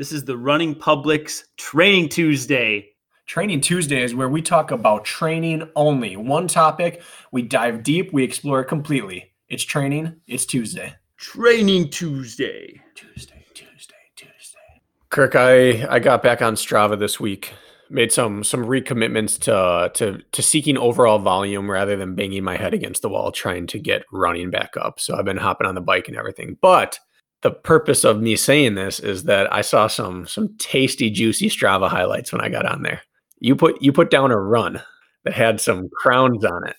This is the Running Public's Training Tuesday. Training Tuesday is where we talk about training only. One topic, we dive deep, we explore it completely. It's training, it's Tuesday. Training Tuesday. Tuesday, Tuesday, Tuesday. Kirk, I, I got back on Strava this week. Made some some recommitments to to to seeking overall volume rather than banging my head against the wall trying to get running back up. So I've been hopping on the bike and everything. But the purpose of me saying this is that I saw some some tasty, juicy Strava highlights when I got on there. You put you put down a run that had some crowns on it.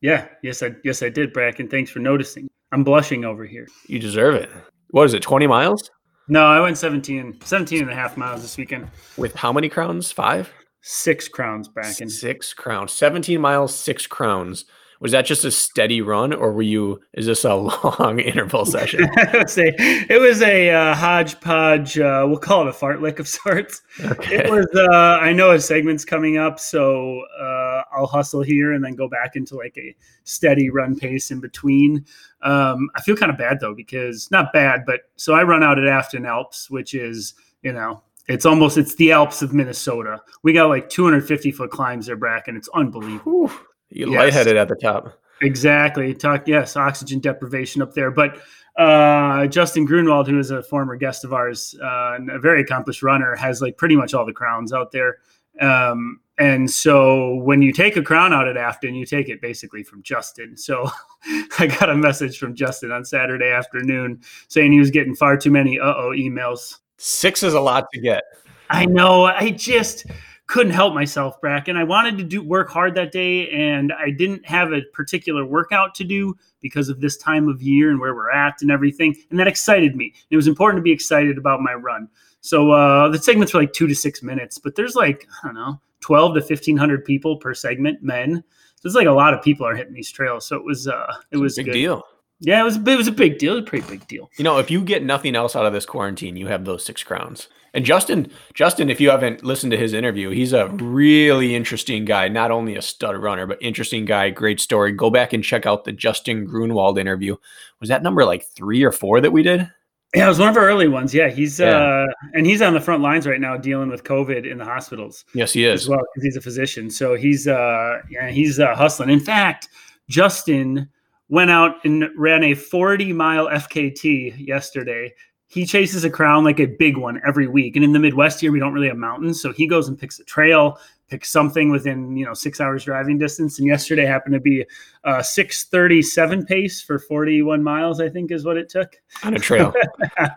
Yeah, yes, I yes I did, Bracken. Thanks for noticing. I'm blushing over here. You deserve it. What is it, 20 miles? No, I went 17, 17 and a half miles this weekend. With how many crowns? Five? Six crowns, Bracken. Six crowns. 17 miles, six crowns was that just a steady run or were you is this a long interval session it was a, it was a uh, hodgepodge uh, we'll call it a fartlek of sorts okay. it was uh, i know a segment's coming up so uh, i'll hustle here and then go back into like a steady run pace in between um, i feel kind of bad though because not bad but so i run out at afton alps which is you know it's almost it's the Alps of Minnesota. We got like 250 foot climbs there, Bracken. It's unbelievable. You yes. lightheaded at the top. Exactly. Talk yes, oxygen deprivation up there. But uh, Justin Grunewald, who is a former guest of ours, uh, and a very accomplished runner, has like pretty much all the crowns out there. Um, and so when you take a crown out at Afton, you take it basically from Justin. So I got a message from Justin on Saturday afternoon saying he was getting far too many uh oh emails. Six is a lot to get. I know. I just couldn't help myself, Bracken. I wanted to do work hard that day, and I didn't have a particular workout to do because of this time of year and where we're at and everything. And that excited me. It was important to be excited about my run. So uh, the segments were like two to six minutes, but there's like I don't know, twelve to fifteen hundred people per segment, men. So it's like a lot of people are hitting these trails. So it was uh, it was a big good. deal. Yeah, it was it was a big deal. It was a pretty big deal. You know, if you get nothing else out of this quarantine, you have those six crowns. And Justin, Justin, if you haven't listened to his interview, he's a really interesting guy. Not only a stud runner, but interesting guy. Great story. Go back and check out the Justin Grunewald interview. Was that number like three or four that we did? Yeah, it was one of our early ones. Yeah, he's yeah. uh and he's on the front lines right now dealing with COVID in the hospitals. Yes, he is as well because he's a physician. So he's uh yeah he's uh, hustling. In fact, Justin went out and ran a 40 mile FKT yesterday he chases a crown like a big one every week. And in the Midwest here, we don't really have mountains. So he goes and picks a trail, picks something within, you know, six hours driving distance. And yesterday happened to be a 637 pace for 41 miles, I think is what it took. On a trail.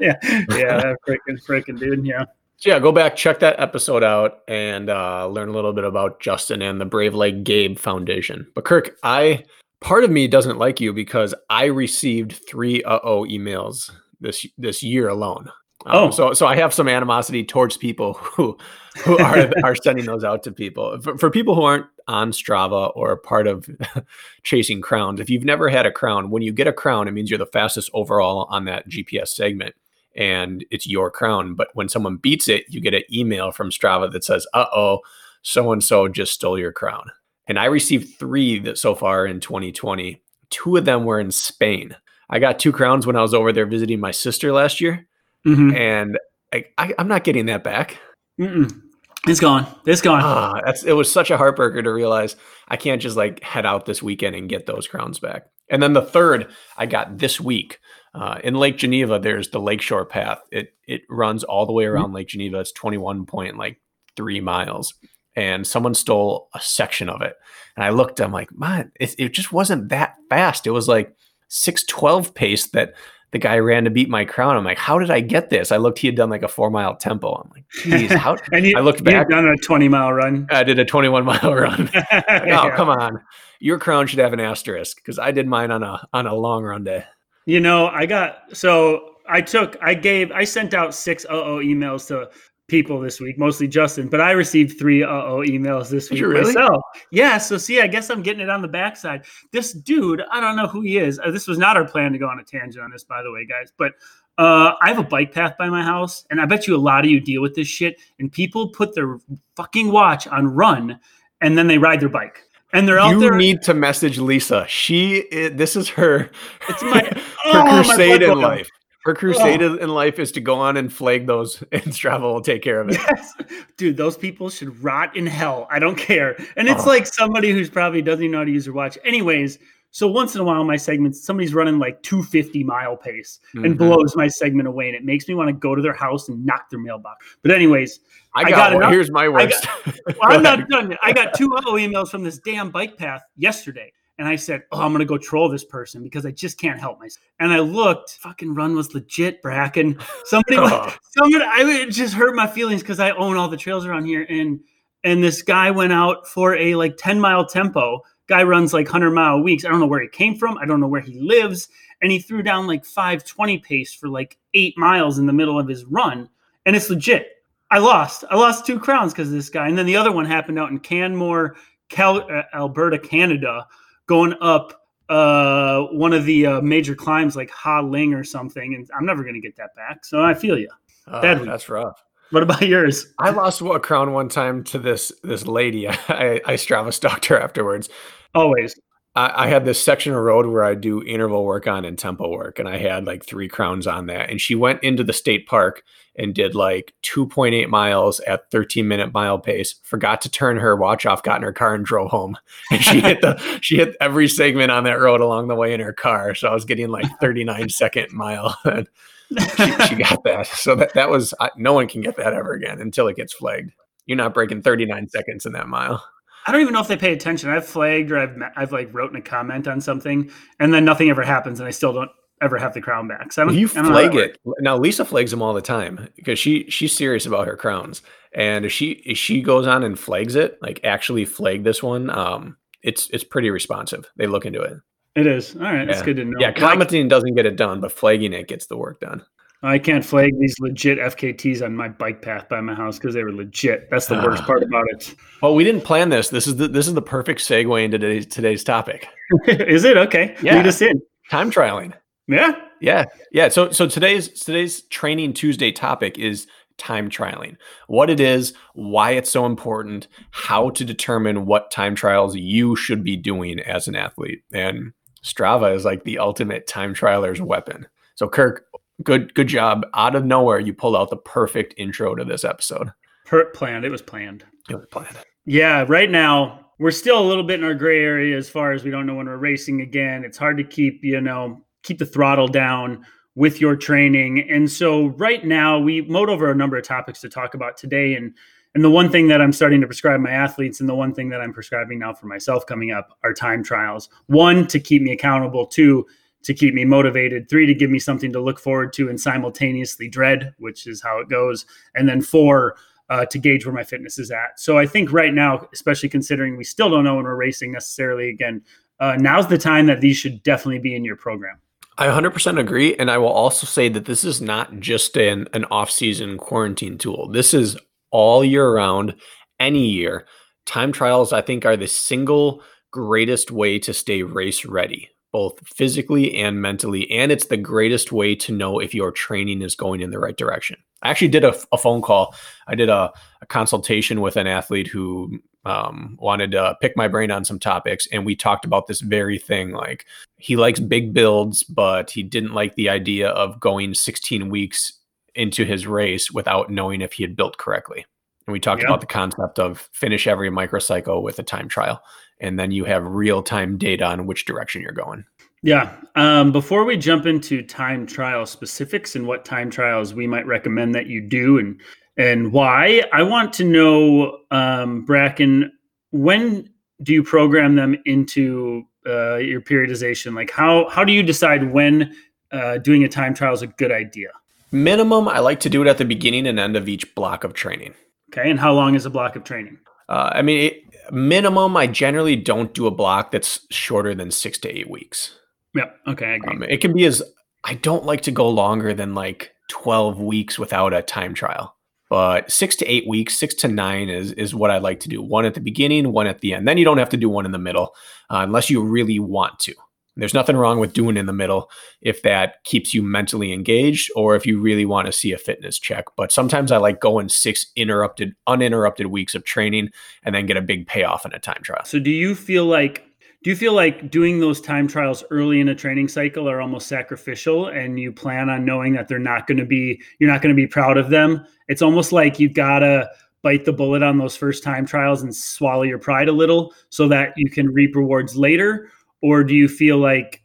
yeah. Yeah. freaking, freaking dude. Yeah. So yeah, go back, check that episode out, and uh, learn a little bit about Justin and the Brave Like Gabe Foundation. But Kirk, I part of me doesn't like you because I received three uh oh emails this this year alone. Um, oh, so so I have some animosity towards people who who are are sending those out to people. For, for people who aren't on Strava or part of chasing crowns, if you've never had a crown, when you get a crown, it means you're the fastest overall on that GPS segment, and it's your crown. But when someone beats it, you get an email from Strava that says, "Uh oh, so and so just stole your crown." And I received three that so far in 2020. Two of them were in Spain. I got two crowns when I was over there visiting my sister last year, mm-hmm. and I, am not getting that back. Mm-mm. It's gone. It's gone. Ah, that's, it was such a heartbreaker to realize I can't just like head out this weekend and get those crowns back. And then the third I got this week uh, in Lake Geneva. There's the Lakeshore Path. It it runs all the way around mm-hmm. Lake Geneva. It's 21 point like three miles, and someone stole a section of it. And I looked. I'm like, man, it, it just wasn't that fast. It was like 612 pace that the guy ran to beat my crown. I'm like, how did I get this? I looked, he had done like a four mile tempo. I'm like, geez, how? and you, I looked back. done a 20 mile run. I did a 21 mile run. oh, yeah. come on. Your crown should have an asterisk because I did mine on a on a long run day. You know, I got so I took I gave I sent out six OO emails to people this week, mostly Justin, but I received three uh oh emails this week really? myself. Yeah, so see, I guess I'm getting it on the backside. This dude, I don't know who he is. Uh, this was not our plan to go on a tangent on this, by the way, guys. But uh, I have a bike path by my house, and I bet you a lot of you deal with this shit. And people put their fucking watch on run, and then they ride their bike. And they're out you there. need to message Lisa. She, this is her, It's my- her Oh, crusade blood in life. Her crusade in life is to go on and flag those, and Strava will take care of it. Yes. Dude, those people should rot in hell. I don't care. And it's Oh. like somebody who's probably doesn't even know how to use their watch. Anyways, so once in a while, my segments, somebody's running like 250 mile pace and Mhm. blows my segment away. And it makes me want to go to their house and knock their mailbox. But, anyways, I I got, got one. enough- Here's my worst. well, I'm not done yet. I got two emails from this damn bike path yesterday. And I said, Oh, I'm going to go troll this person because I just can't help myself. And I looked, fucking run was legit, Bracken. Somebody, Oh. somebody, I it just hurt my feelings because I own all the trails around here. And, and this guy went out for a like 10 mile tempo. Guy runs like 100 mile weeks. I don't know where he came from. I don't know where he lives. And he threw down like 520 pace for like eight miles in the middle of his run. And it's legit. I lost. I lost two crowns because of this guy. And then the other one happened out in Canmore, Cal- uh, Alberta, Canada, going up uh, one of the uh, major climbs like Ha Ling or something. And I'm never going to get that back. So I feel you. Bad week. that's rough. What about yours? I lost a crown one time to this this lady. I, I Strava stalked her afterwards. Always. I, I had this section of road where I do interval work on and tempo work, and I had like three crowns on that. And she went into the state park and did like 2.8 miles at 13 minute mile pace. Forgot to turn her watch off, got in her car, and drove home. And she hit the she hit every segment on that road along the way in her car. So I was getting like 39 second mile. And she, she got that. So that that was no one can get that ever again until it gets flagged. You're not breaking 39 seconds in that mile. I don't even know if they pay attention. I've flagged or I've I've like wrote in a comment on something, and then nothing ever happens, and I still don't ever have the crown back. So I don't, you I don't flag it now lisa flags them all the time because she she's serious about her crowns and if she if she goes on and flags it like actually flag this one um it's it's pretty responsive they look into it It is all right. That's Yeah. good to know. yeah commenting doesn't get it done but flagging it gets the work done I can't flag these legit FKTs on my bike path by my house because they were legit. That's the worst Ah. part about it. well we didn't plan this this is the this is the perfect segue into today's, today's topic is it okay? Yeah. Lead us in. time trialing Yeah. Yeah, yeah. So so today's today's training Tuesday topic is time trialing. What it is, why it's so important, how to determine what time trials you should be doing as an athlete. And Strava is like the ultimate time trialer's weapon. So Kirk, good good job. Out of nowhere, you pulled out the perfect intro to this episode. Per- planned. It was planned. It was planned. Yeah, right now we're still a little bit in our gray area as far as we don't know when we're racing again. It's hard to keep, you know, keep the throttle down with your training. And so right now we mowed over a number of topics to talk about today and and the one thing that I'm starting to prescribe my athletes and the one thing that I'm prescribing now for myself coming up are time trials. One to keep me accountable, two to keep me motivated, three to give me something to look forward to and simultaneously dread, which is how it goes, and then four uh, to gauge where my fitness is at. So I think right now, especially considering we still don't know when we're racing necessarily again, uh, now's the time that these should definitely be in your program. I 100% agree. And I will also say that this is not just an, an off season quarantine tool. This is all year round, any year. Time trials, I think, are the single greatest way to stay race ready, both physically and mentally. And it's the greatest way to know if your training is going in the right direction. I actually did a, a phone call. I did a, a consultation with an athlete who um, wanted to pick my brain on some topics. And we talked about this very thing. Like, he likes big builds, but he didn't like the idea of going 16 weeks into his race without knowing if he had built correctly. And we talked Yeah. about the concept of finish every microcycle with a time trial. And then you have real time data on which direction you're going. Yeah. Um, before we jump into time trial specifics and what time trials we might recommend that you do and and why, I want to know, um, Bracken, when do you program them into uh, your periodization? Like how how do you decide when uh, doing a time trial is a good idea? Minimum, I like to do it at the beginning and end of each block of training. Okay, and how long is a block of training? Uh, I mean, it, minimum, I generally don't do a block that's shorter than six to eight weeks. Yep. Okay, I agree. Um, it can be as I don't like to go longer than like 12 weeks without a time trial. but six to eight weeks, six to nine is is what I like to do. One at the beginning, one at the end. Then you don't have to do one in the middle uh, unless you really want to. There's nothing wrong with doing in the middle if that keeps you mentally engaged or if you really want to see a fitness check. But sometimes I like going six interrupted, uninterrupted weeks of training and then get a big payoff in a time trial. So do you feel like do you feel like doing those time trials early in a training cycle are almost sacrificial and you plan on knowing that they're not going to be you're not going to be proud of them it's almost like you gotta bite the bullet on those first time trials and swallow your pride a little so that you can reap rewards later or do you feel like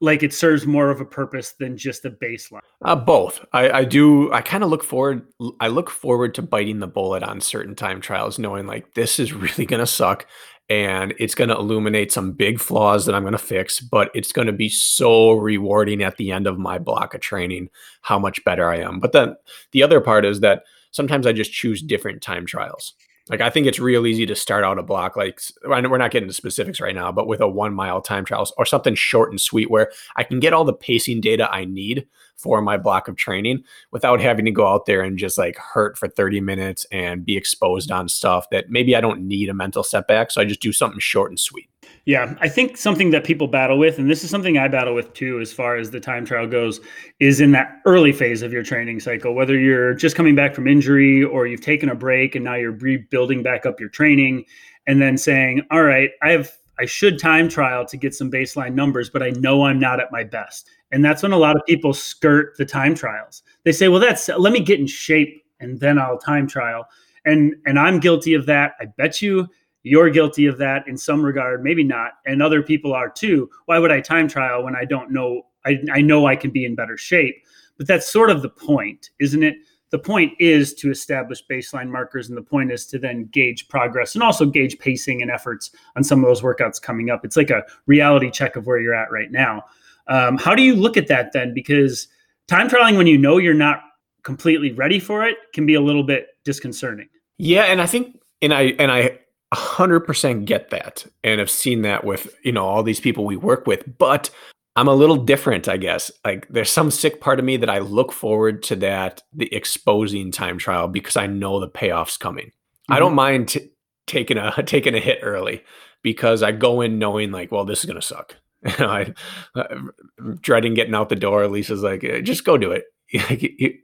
like it serves more of a purpose than just a baseline uh, both I, I do i kind of look forward i look forward to biting the bullet on certain time trials knowing like this is really going to suck and it's going to illuminate some big flaws that I'm going to fix, but it's going to be so rewarding at the end of my block of training how much better I am. But then the other part is that sometimes I just choose different time trials. Like I think it's real easy to start out a block like we're not getting to specifics right now, but with a 1 mile time trial or something short and sweet where I can get all the pacing data I need for my block of training without having to go out there and just like hurt for 30 minutes and be exposed on stuff that maybe I don't need a mental setback. So I just do something short and sweet. Yeah, I think something that people battle with, and this is something I battle with too, as far as the time trial goes, is in that early phase of your training cycle. Whether you're just coming back from injury or you've taken a break and now you're rebuilding back up your training, and then saying, "All right, I have I should time trial to get some baseline numbers, but I know I'm not at my best." And that's when a lot of people skirt the time trials. They say, "Well, that's let me get in shape and then I'll time trial." And and I'm guilty of that. I bet you you're guilty of that in some regard, maybe not, and other people are too. Why would I time trial when I don't know? I, I know I can be in better shape. But that's sort of the point, isn't it? The point is to establish baseline markers, and the point is to then gauge progress and also gauge pacing and efforts on some of those workouts coming up. It's like a reality check of where you're at right now. Um, how do you look at that then? Because time trialing when you know you're not completely ready for it can be a little bit disconcerting. Yeah, and I think and I and I 100% get that and have seen that with, you know, all these people we work with, but I'm a little different, I guess. Like there's some sick part of me that I look forward to that the exposing time trial because I know the payoff's coming. Mm-hmm. I don't mm-hmm. mind t- taking a taking a hit early because I go in knowing like, well, this is going to suck. I, am dreading getting out the door. Lisa's like, eh, just go do it. I,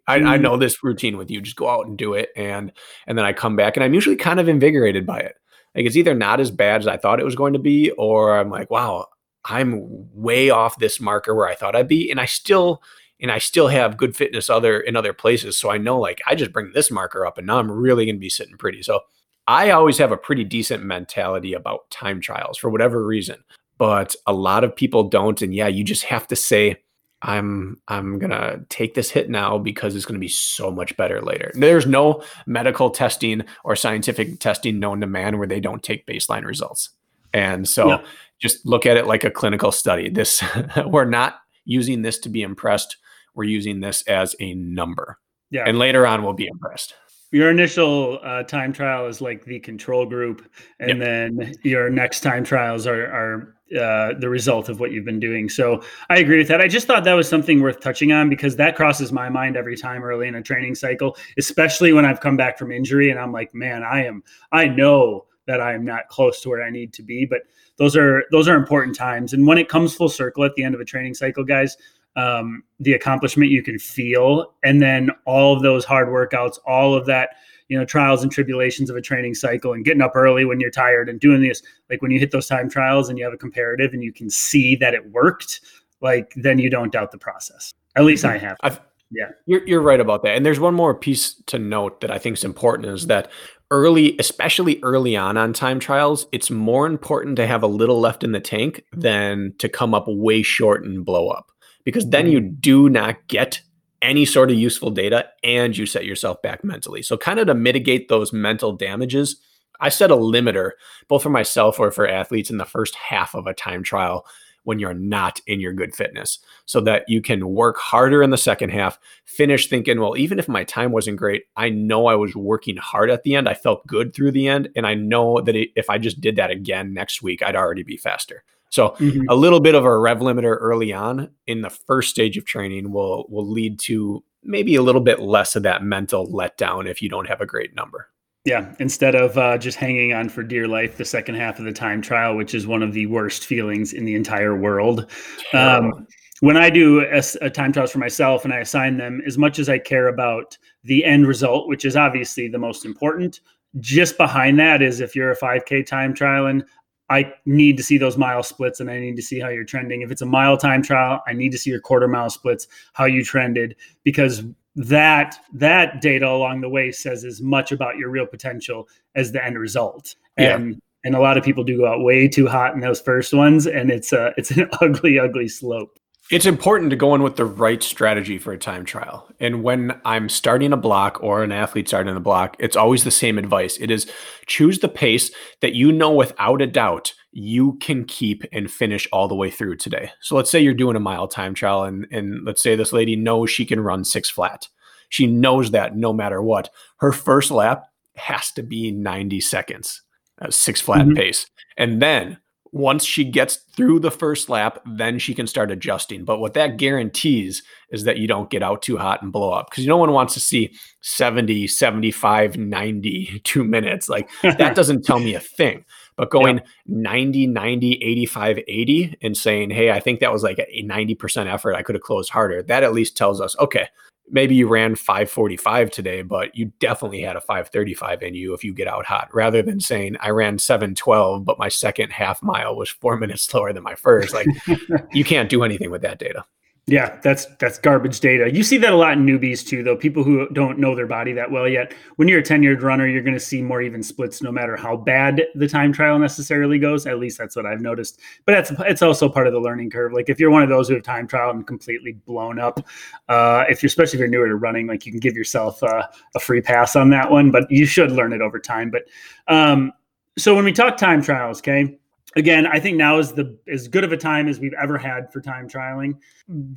I mm-hmm. know this routine with you. Just go out and do it, and and then I come back, and I'm usually kind of invigorated by it. Like it's either not as bad as I thought it was going to be, or I'm like, wow, I'm way off this marker where I thought I'd be, and I still and I still have good fitness other in other places. So I know like I just bring this marker up, and now I'm really going to be sitting pretty. So I always have a pretty decent mentality about time trials for whatever reason but a lot of people don't and yeah you just have to say i'm i'm gonna take this hit now because it's gonna be so much better later. There's no medical testing or scientific testing known to man where they don't take baseline results. And so yeah. just look at it like a clinical study. This we're not using this to be impressed. We're using this as a number. Yeah. And later on we'll be impressed your initial uh, time trial is like the control group and yep. then your next time trials are, are uh, the result of what you've been doing. So i agree with that. I just thought that was something worth touching on because that crosses my mind every time early in a training cycle especially when i've come back from injury and i'm like man i am i know that i am not close to where i need to be. But those are those are important times. And when it comes full circle at the end of a training cycle guys um, the accomplishment you can feel, and then all of those hard workouts, all of that, you know, trials and tribulations of a training cycle, and getting up early when you're tired and doing this. Like when you hit those time trials and you have a comparative and you can see that it worked, like then you don't doubt the process. At least I have. I've, yeah, you're you're right about that. And there's one more piece to note that I think is important is that early, especially early on on time trials, it's more important to have a little left in the tank than to come up way short and blow up because then you mm-hmm. do not get any sort of useful data and you set yourself back mentally. So, kind of to mitigate those mental damages, I set a limiter both for myself or for athletes in the first half of a time trial when you're not in your good fitness so that you can work harder in the second half, finish thinking, well, even if my time wasn't great, I know I was working hard at the end. I felt good through the end. And I know that if I just did that again next week, I'd already be faster. So mm-hmm. a little bit of a rev limiter early on in the first stage of training will will lead to maybe a little bit less of that mental letdown if you don't have a great number. Yeah, instead of uh, just hanging on for dear life the second half of the time trial, which is one of the worst feelings in the entire world. Um, when I do a, a time trials for myself and I assign them, as much as I care about the end result, which is obviously the most important, just behind that is if you're a 5K time trial and I need to see those mile splits and I need to see how you're trending. If it's a mile time trial, I need to see your quarter mile splits, how you trended, because that that data along the way says as much about your real potential as the end result. And yeah. and a lot of people do go out way too hot in those first ones, and it's a it's an ugly, ugly slope. It's important to go in with the right strategy for a time trial. And when I'm starting a block or an athlete starting a block, it's always the same advice. It is choose the pace that you know without a doubt you can keep and finish all the way through today. So let's say you're doing a mile time trial and and let's say this lady knows she can run 6 flat. She knows that no matter what. Her first lap has to be 90 seconds. 6 flat mm-hmm. pace. And then once she gets through the first lap, then she can start adjusting. But what that guarantees is that you don't get out too hot and blow up because no one wants to see 70, 75, 90, two minutes. Like that doesn't tell me a thing. But going yeah. 90, 90, 85, 80 and saying, hey, I think that was like a 90% effort. I could have closed harder. That at least tells us, okay, maybe you ran 545 today, but you definitely had a 535 in you if you get out hot, rather than saying I ran 712, but my second half mile was four minutes slower than my first. Like you can't do anything with that data. Yeah, that's that's garbage data. You see that a lot in newbies too, though. People who don't know their body that well yet. When you're a tenured runner, you're going to see more even splits, no matter how bad the time trial necessarily goes. At least that's what I've noticed. But that's it's also part of the learning curve. Like if you're one of those who have time trial and completely blown up, uh, if you're especially if you're newer to running, like you can give yourself a free pass on that one. But you should learn it over time. But um, so when we talk time trials, okay again, I think now is the as good of a time as we've ever had for time trialing,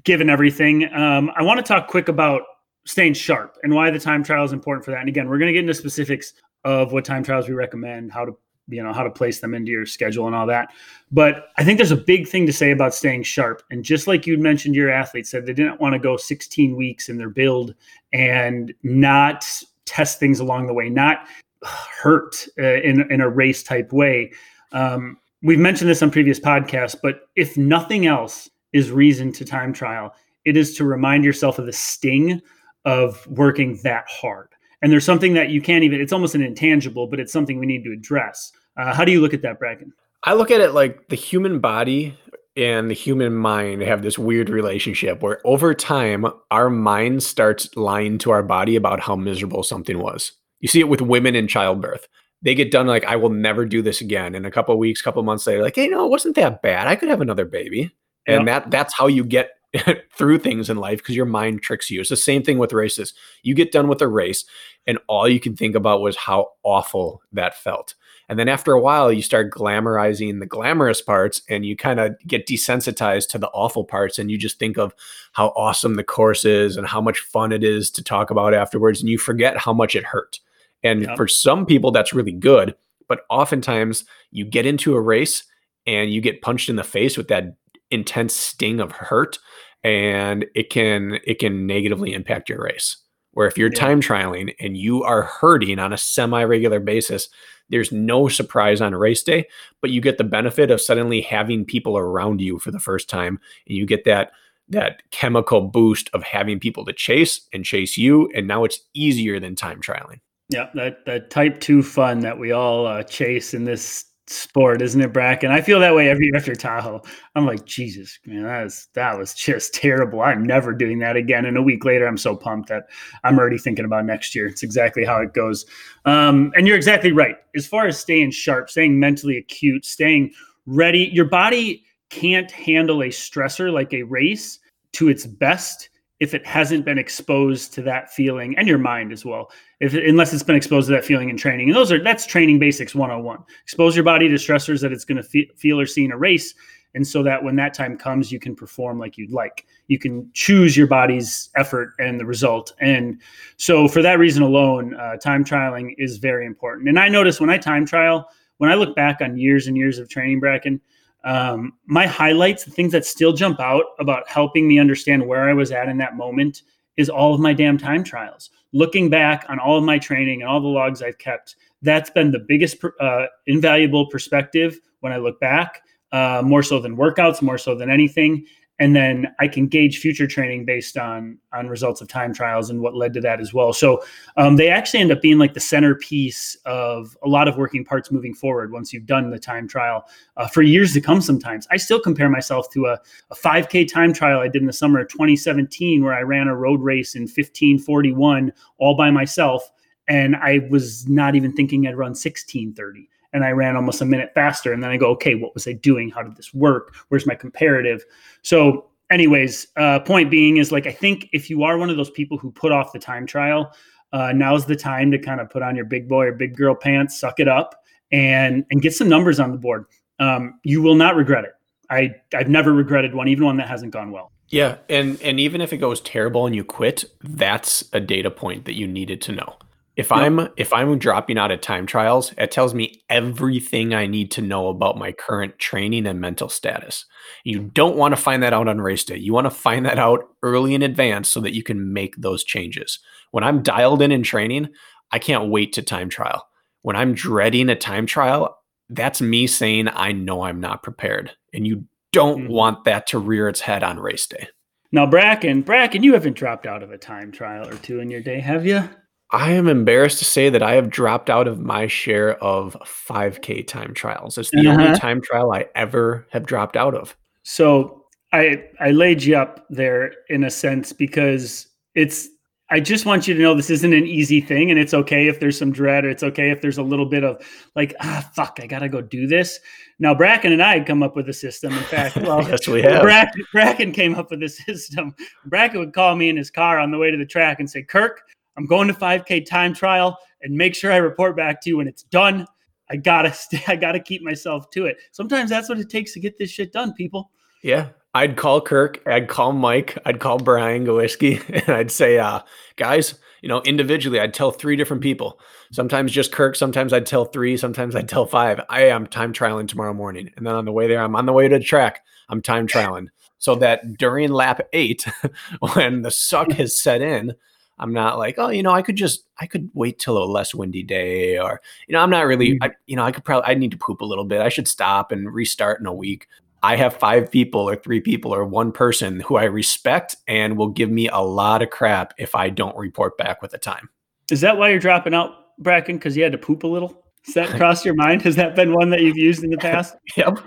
given everything. Um, I want to talk quick about staying sharp and why the time trial is important for that. And again, we're going to get into specifics of what time trials we recommend, how to you know how to place them into your schedule and all that. But I think there's a big thing to say about staying sharp. And just like you mentioned, your athletes said they didn't want to go 16 weeks in their build and not test things along the way, not hurt uh, in in a race type way. Um, we've mentioned this on previous podcasts, but if nothing else is reason to time trial, it is to remind yourself of the sting of working that hard. And there's something that you can't even, it's almost an intangible, but it's something we need to address. Uh, how do you look at that, Bracken? I look at it like the human body and the human mind have this weird relationship where over time, our mind starts lying to our body about how miserable something was. You see it with women in childbirth they get done like I will never do this again. And a couple weeks, couple months later, like, hey, no, it wasn't that bad. I could have another baby. And that that's how you get through things in life because your mind tricks you. It's the same thing with races. You get done with a race, and all you can think about was how awful that felt. And then after a while, you start glamorizing the glamorous parts and you kind of get desensitized to the awful parts. And you just think of how awesome the course is and how much fun it is to talk about afterwards. And you forget how much it hurt. And yep. for some people, that's really good. But oftentimes, you get into a race and you get punched in the face with that intense sting of hurt, and it can it can negatively impact your race. Where if you're yeah. time trialing and you are hurting on a semi-regular basis, there's no surprise on race day, but you get the benefit of suddenly having people around you for the first time, and you get that that chemical boost of having people to chase and chase you, and now it's easier than time trialing. Yeah, that that type two fun that we all uh, chase in this sport, isn't it, Bracken? I feel that way every year after Tahoe. I'm like, Jesus, man, that was that was just terrible. I'm never doing that again. And a week later, I'm so pumped that I'm already thinking about next year. It's exactly how it goes. Um, and you're exactly right. As far as staying sharp, staying mentally acute, staying ready, your body can't handle a stressor like a race to its best if it hasn't been exposed to that feeling and your mind as well if unless it's been exposed to that feeling in training and those are that's training basics 101 expose your body to stressors that it's going to fe- feel or see in a race and so that when that time comes you can perform like you'd like. You can choose your body's effort and the result and so for that reason alone uh, time trialing is very important. And i notice when i time trial when i look back on years and years of training bracken um, my highlights, the things that still jump out about helping me understand where I was at in that moment is all of my damn time trials. Looking back on all of my training and all the logs I've kept, that's been the biggest uh, invaluable perspective when I look back, uh, more so than workouts, more so than anything and then I can gauge future training based on on results of time trials and what led to that as well. So um, they actually end up being like the centerpiece of a lot of working parts moving forward once you've done the time trial uh, for years to come. Sometimes I still compare myself to a, a 5K time trial I did in the summer of 2017 where I ran a road race in 1541 all by myself, and I was not even thinking I'd run 1630 and I ran almost a minute faster. And then I go, okay, what was I doing? How did this work? Where's my comparative? So, anyways, uh, point being is like, I think if you are one of those people who put off the time trial, uh, now's the time to kind of put on your big boy or big girl pants, suck it up, and and get some numbers on the board. Um, you will not regret it. I I've never regretted one, even one that hasn't gone well. Yeah, and and even if it goes terrible and you quit, that's a data point that you needed to know. If yep. I'm if I'm dropping out of time trials, it tells me everything I need to know about my current training and mental status. You don't want to find that out on race day. You want to find that out early in advance so that you can make those changes. When I'm dialed in in training, I can't wait to time trial. When I'm dreading a time trial, that's me saying I know I'm not prepared. And you don't mm-hmm. want that to rear its head on race day. Now, Bracken, Bracken, you haven't dropped out of a time trial or two in your day, have you? I am embarrassed to say that I have dropped out of my share of 5K time trials. It's the uh-huh. only time trial I ever have dropped out of. So I I laid you up there in a sense because it's I just want you to know this isn't an easy thing, and it's okay if there's some dread, or it's okay if there's a little bit of like, ah, fuck, I gotta go do this. Now, Bracken and I had come up with a system. In fact, well, yes, we have. Bracken, Bracken came up with a system. Bracken would call me in his car on the way to the track and say, "Kirk, I'm going to 5K time trial and make sure I report back to you when it's done. I gotta stay, I gotta keep myself to it. Sometimes that's what it takes to get this shit done, people. Yeah. I'd call Kirk, I'd call Mike, I'd call Brian Gowiski, and I'd say, uh, guys, you know, individually, I'd tell three different people. Sometimes just Kirk, sometimes I'd tell three, sometimes I'd tell five. I am time trialing tomorrow morning. And then on the way there, I'm on the way to the track, I'm time trialing. So that during lap eight, when the suck has set in, I'm not like, oh, you know, I could just, I could wait till a less windy day, or you know, I'm not really, mm-hmm. I, you know, I could probably, I need to poop a little bit. I should stop and restart in a week. I have five people, or three people, or one person who I respect and will give me a lot of crap if I don't report back with a time. Is that why you're dropping out, Bracken? Because you had to poop a little? Has that crossed your mind? Has that been one that you've used in the past? yep.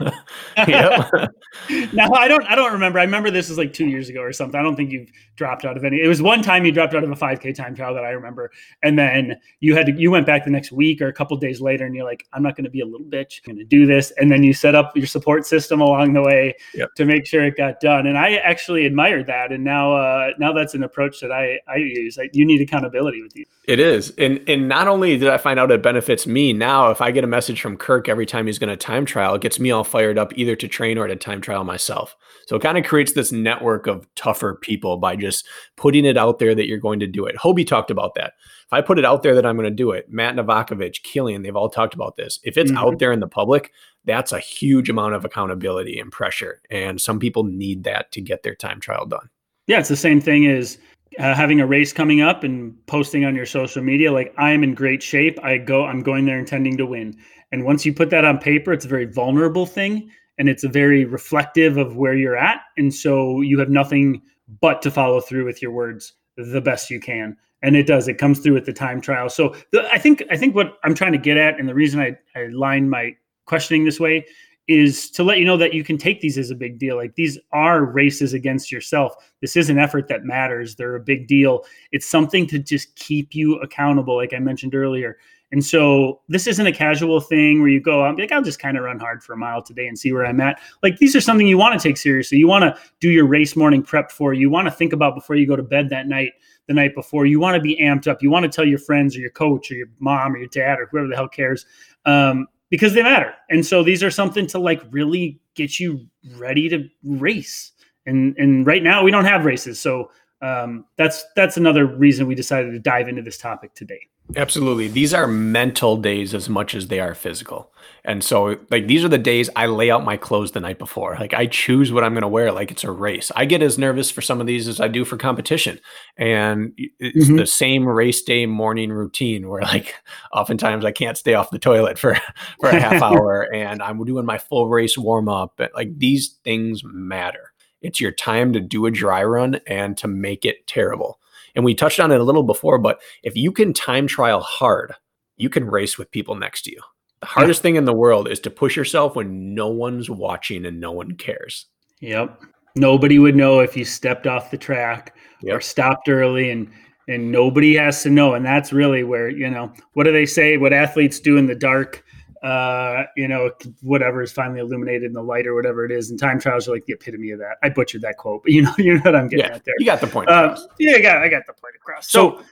yep. now I don't I don't remember. I remember this was like two years ago or something. I don't think you've dropped out of any. It was one time you dropped out of a 5K time trial that I remember, and then you had to you went back the next week or a couple days later, and you're like, I'm not going to be a little bitch. I'm going to do this, and then you set up your support system along the way yep. to make sure it got done. And I actually admired that, and now uh, now that's an approach that I I use. I, you need accountability with you. It is, and and not only did I find out it benefits me now now, if I get a message from Kirk every time he's going to time trial, it gets me all fired up either to train or to time trial myself. So it kind of creates this network of tougher people by just putting it out there that you're going to do it. Hobie talked about that. If I put it out there that I'm going to do it, Matt Novakovich, Kilian, they've all talked about this. If it's mm-hmm. out there in the public, that's a huge amount of accountability and pressure. And some people need that to get their time trial done. Yeah, it's the same thing as uh, having a race coming up and posting on your social media like i'm in great shape. I go i'm going there intending to win. And once you put that on paper it's a very vulnerable thing and it's a very reflective of where you're at. And so you have nothing but to follow through with your words the best you can. And it does it comes through with the time trial. So the, i think i think what i'm trying to get at and the reason i i line my questioning this way is to let you know that you can take these as a big deal. Like these are races against yourself. This is an effort that matters. They're a big deal. It's something to just keep you accountable, like I mentioned earlier. And so this isn't a casual thing where you go out like, I'll just kind of run hard for a mile today and see where I'm at. Like these are something you want to take seriously. You want to do your race morning prep for. You want to think about before you go to bed that night, the night before. You want to be amped up. You want to tell your friends or your coach or your mom or your dad or whoever the hell cares. Um, because they matter. And so these are something to like really get you ready to race. And and right now we don't have races, so um, that's that's another reason we decided to dive into this topic today. Absolutely. These are mental days as much as they are physical. And so, like, these are the days I lay out my clothes the night before. Like, I choose what I'm going to wear, like it's a race. I get as nervous for some of these as I do for competition. And it's mm-hmm. the same race day morning routine where, like, oftentimes I can't stay off the toilet for, for a half hour and I'm doing my full race warm up. But like, these things matter. It's your time to do a dry run and to make it terrible. And we touched on it a little before, but if you can time trial hard, you can race with people next to you. The hardest yeah. thing in the world is to push yourself when no one's watching and no one cares. Yep. Nobody would know if you stepped off the track yep. or stopped early and and nobody has to know and that's really where, you know, what do they say what athletes do in the dark uh, you know, whatever is finally illuminated in the light or whatever it is. And time trials are like the epitome of that. I butchered that quote, but you know, you know what I'm getting yeah, at there. You got the point. Uh, yeah, I got, I got the point across. So,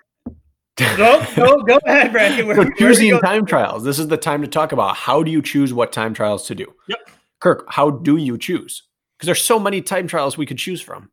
go, go, go ahead, Brandon. Where, choosing time trials. This is the time to talk about how do you choose what time trials to do. Yep. Kirk, how do you choose? Because there's so many time trials we could choose from.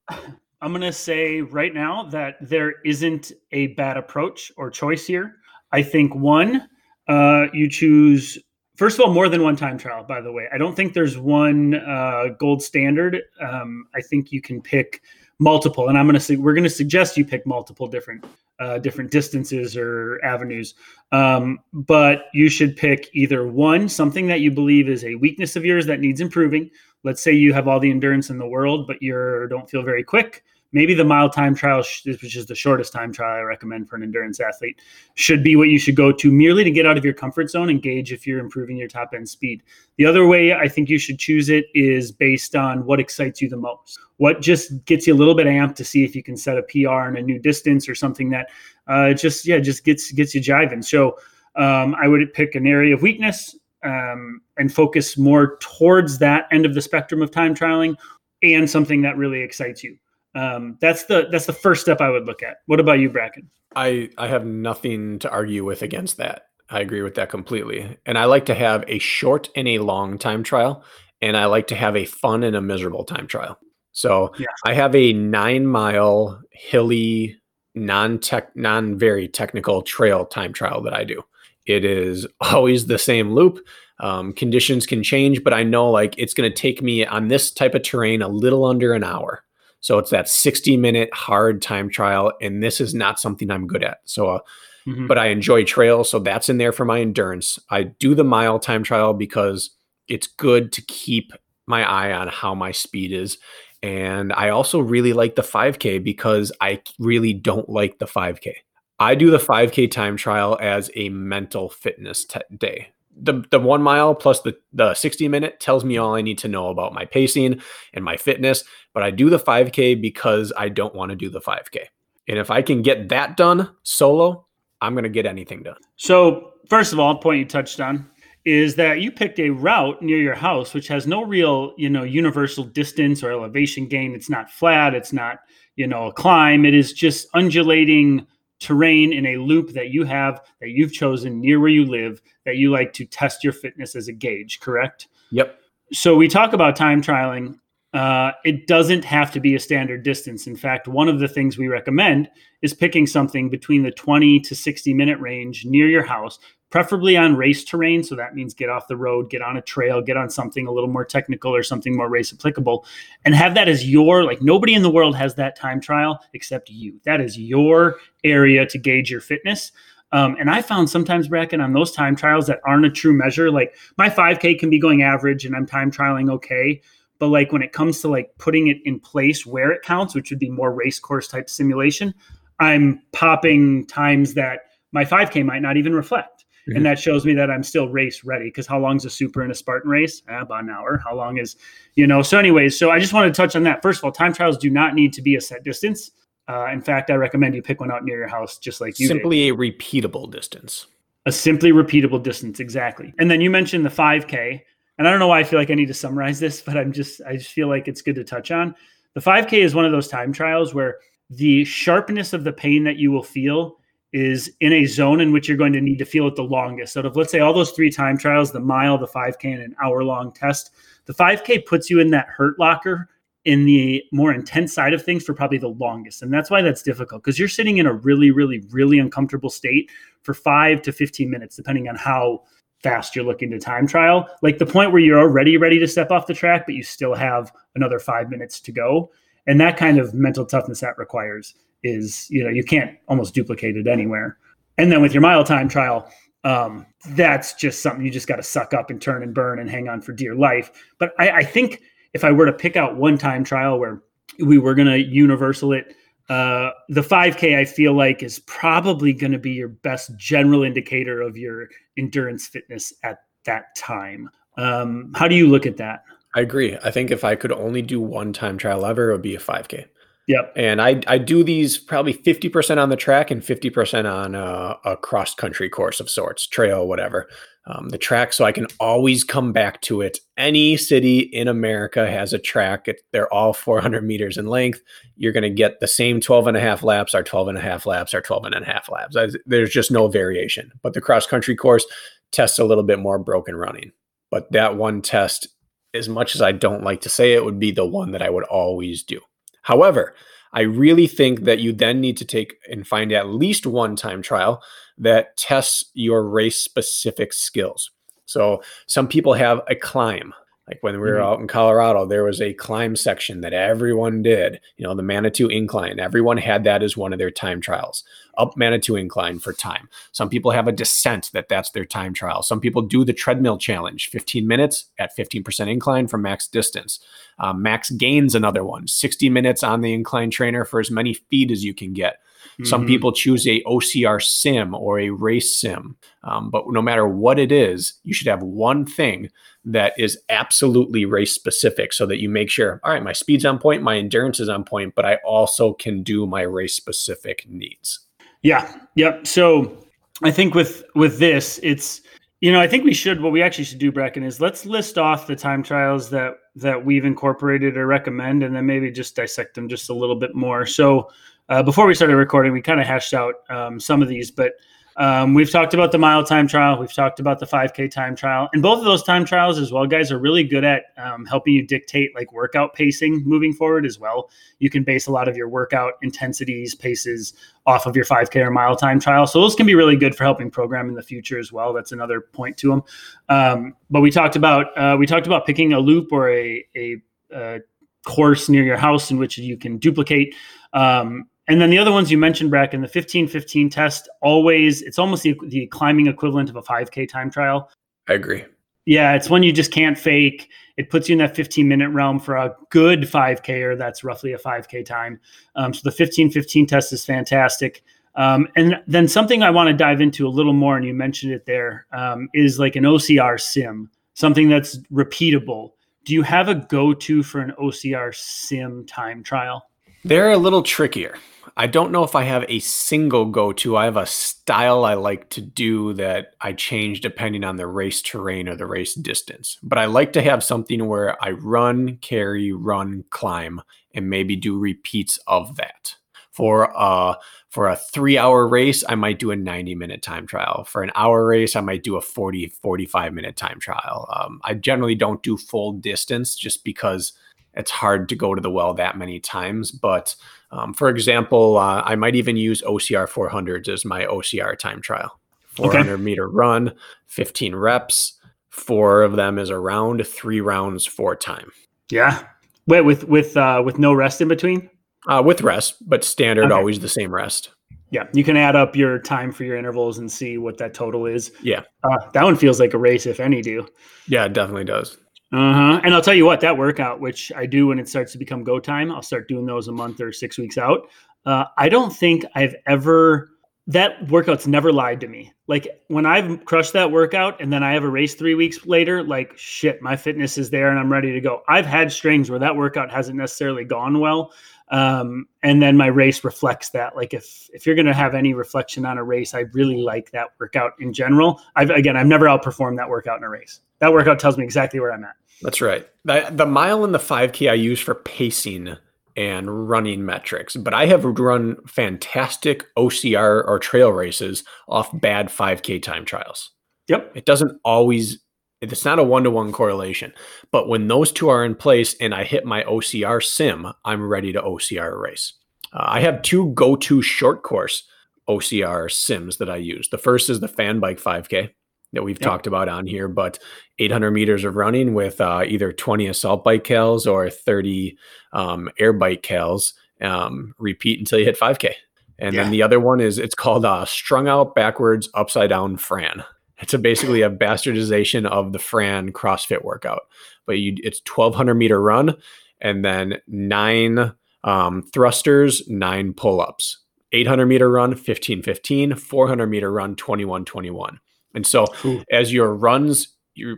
I'm going to say right now that there isn't a bad approach or choice here. I think one, uh, you choose First of all, more than one time trial, by the way. I don't think there's one uh, gold standard. Um, I think you can pick multiple, and I'm going to say we're going to suggest you pick multiple different uh, different distances or avenues. Um, but you should pick either one, something that you believe is a weakness of yours that needs improving. Let's say you have all the endurance in the world, but you don't feel very quick maybe the mile time trial, which is the shortest time trial I recommend for an endurance athlete, should be what you should go to merely to get out of your comfort zone and gauge if you're improving your top end speed. The other way I think you should choose it is based on what excites you the most. What just gets you a little bit amped to see if you can set a PR in a new distance or something that uh, just yeah just gets gets you jiving. So um, I would pick an area of weakness um, and focus more towards that end of the spectrum of time trialing and something that really excites you um, that's the that's the first step I would look at. What about you, Bracken? I I have nothing to argue with against that. I agree with that completely. And I like to have a short and a long time trial, and I like to have a fun and a miserable time trial. So yeah. I have a nine mile hilly, non tech, non very technical trail time trial that I do. It is always the same loop. Um, conditions can change, but I know like it's going to take me on this type of terrain a little under an hour. So it's that 60 minute hard time trial. And this is not something I'm good at. So, uh, mm-hmm. but I enjoy trails. So that's in there for my endurance. I do the mile time trial because it's good to keep my eye on how my speed is. And I also really like the 5K because I really don't like the 5K. I do the 5K time trial as a mental fitness t- day the the one mile plus the the 60 minute tells me all I need to know about my pacing and my fitness. But I do the 5K because I don't want to do the 5K. And if I can get that done solo, I'm to get anything done. So, first of all, point you touched on is that you picked a route near your house which has no real, you know, universal distance or elevation gain. It's not flat, it's not, you know, a climb. It is just undulating terrain in a loop that you have that you've chosen near where you live that you like to test your fitness as a gauge, correct? Yep. So we talk about time trialing. Uh, it doesn't have to be a standard distance. In fact, one of the things we recommend is picking something between the 20 to 60 minute range near your house preferably on race terrain. So that means get off the road, get on a trail, get on something a little more technical or something more race applicable, and have that as your like nobody in the world has that time trial except you. That is your area to gauge your fitness. Um, and I found sometimes, Bracken, on those time trials that aren't a true measure, like my 5K can be going average and I'm time trialing okay. But like when it comes to like putting it in place where it counts, which would be more race course type simulation, I'm popping times that my 5K might not even reflect. Mm-hmm. And that shows me that I'm still race ready because how long is a super in a Spartan race? Eh, about an hour. How long is, you know? So, anyways, so I just want to touch on that. First of all, time trials do not need to be a set distance. Uh, in fact, I recommend you pick one out near your house, just like you. Simply did. a repeatable distance. A simply repeatable distance, exactly. And then you mentioned the 5K, and I don't know why I feel like I need to summarize this, but I'm just I just feel like it's good to touch on. The 5K is one of those time trials where the sharpness of the pain that you will feel is in a zone in which you're going to need to feel it the longest. So, if let's say all those three time trials, the mile, the 5K, and an hour long test, the 5K puts you in that hurt locker in the more intense side of things for probably the longest. And that's why that's difficult because you're sitting in a really, really, really uncomfortable state for five to 15 minutes, depending on how fast you're looking to time trial. Like the point where you're already ready to step off the track, but you still have another five minutes to go. And that kind of mental toughness that requires is, you know, you can't almost duplicate it anywhere. And then with your mile time trial, um, that's just something you just got to suck up and turn and burn and hang on for dear life. But I, I think if I were to pick out one time trial where we were going to universal it, uh, the 5K I feel like is probably going to be your best general indicator of your endurance fitness at that time. Um, how do you look at that? I agree. I think if I could only do one time trial ever, it would be a 5K. Yep. And I I do these probably 50% on the track and 50% on a, a cross country course of sorts, trail, whatever. Um, the track, so I can always come back to it. Any city in America has a track. It, they're all 400 meters in length. You're going to get the same 12 and a half laps, or 12 and a half laps, or 12 and a half laps. There's just no variation. But the cross country course tests a little bit more broken running. But that one test, as much as I don't like to say it, would be the one that I would always do. However, I really think that you then need to take and find at least one time trial that tests your race specific skills. So some people have a climb. Like when we were mm-hmm. out in Colorado, there was a climb section that everyone did, you know, the Manitou Incline. Everyone had that as one of their time trials. Up Manitou Incline for time. Some people have a descent that that's their time trial. Some people do the treadmill challenge, 15 minutes at 15% incline for max distance. Um, max gains another one, 60 minutes on the incline trainer for as many feet as you can get. Mm-hmm. Some people choose a OCR sim or a race sim. Um, but no matter what it is, you should have one thing that is absolutely race specific so that you make sure, all right, my speed's on point, my endurance is on point, but I also can do my race specific needs. Yeah. Yep. So I think with with this, it's you know, I think we should what we actually should do, Brakken, is let's list off the time trials that that we've incorporated or recommend, and then maybe just dissect them just a little bit more. So uh, before we started recording, we kind of hashed out um, some of these, but um, we've talked about the mile time trial. We've talked about the 5K time trial. And both of those time trials, as well, guys, are really good at um, helping you dictate like workout pacing moving forward as well. You can base a lot of your workout intensities, paces off of your 5K or mile time trial. So those can be really good for helping program in the future as well. That's another point to them. Um, but we talked about uh, we talked about picking a loop or a, a, a course near your house in which you can duplicate. Um, and then the other ones you mentioned, Brakken, the 15 15 test, always, it's almost the, the climbing equivalent of a 5K time trial. I agree. Yeah, it's one you just can't fake. It puts you in that 15 minute realm for a good 5K, or that's roughly a 5K time. Um, so the 15 15 test is fantastic. Um, and then something I want to dive into a little more, and you mentioned it there, um, is like an OCR sim, something that's repeatable. Do you have a go to for an OCR sim time trial? They're a little trickier. I don't know if I have a single go to. I have a style I like to do that I change depending on the race terrain or the race distance. But I like to have something where I run, carry, run, climb, and maybe do repeats of that. For a for a 3-hour race, I might do a 90-minute time trial. For an hour race, I might do a 40 45 minute time trial. Um, I generally don't do full distance just because it's hard to go to the well that many times. But um, for example, uh, I might even use OCR 400s as my OCR time trial. 400 okay. meter run, 15 reps. Four of them is around three rounds four time. Yeah. Wait, with with uh, with no rest in between? Uh, with rest, but standard okay. always the same rest. Yeah, you can add up your time for your intervals and see what that total is. Yeah, uh, that one feels like a race, if any do. Yeah, it definitely does. Uh-huh. And I'll tell you what, that workout, which I do when it starts to become go time, I'll start doing those a month or six weeks out. Uh, I don't think I've ever that workout's never lied to me. Like when I've crushed that workout and then I have a race three weeks later, like shit, my fitness is there and I'm ready to go. I've had strings where that workout hasn't necessarily gone well. Um, and then my race reflects that. Like if if you're gonna have any reflection on a race, I really like that workout in general. I've again I've never outperformed that workout in a race. That workout tells me exactly where I'm at. That's right. The, the mile and the 5K I use for pacing and running metrics, but I have run fantastic OCR or trail races off bad 5K time trials. Yep. It doesn't always It's not a one to one correlation. But when those two are in place and I hit my OCR sim, I'm ready to OCR a race. Uh, I have two go to short course OCR sims that I use. The first is the Fan Bike 5K that we've yep. talked about on here, but 800 meters of running with uh, either 20 assault bike cals or 30 um, air bike cals. Um, repeat until you hit 5K. And yeah. then the other one is it's called uh, strung out backwards upside down Fran. It's a basically a bastardization of the Fran CrossFit workout, but you it's 1200 meter run and then nine um, thrusters, nine pull ups. 800 meter run, 15 15, 400 meter run, 21 21. And so Ooh. as your runs,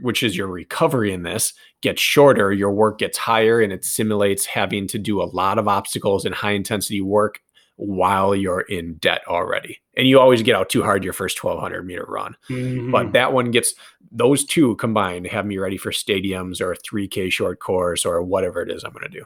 which is your recovery in this, gets shorter, your work gets higher and it simulates having to do a lot of obstacles and high intensity work while you're in debt already. And you always get out too hard your first 1200 meter run. Mm-hmm. But that one gets those two combined have me ready for stadiums or a 3K short course or whatever it is I'm going to do.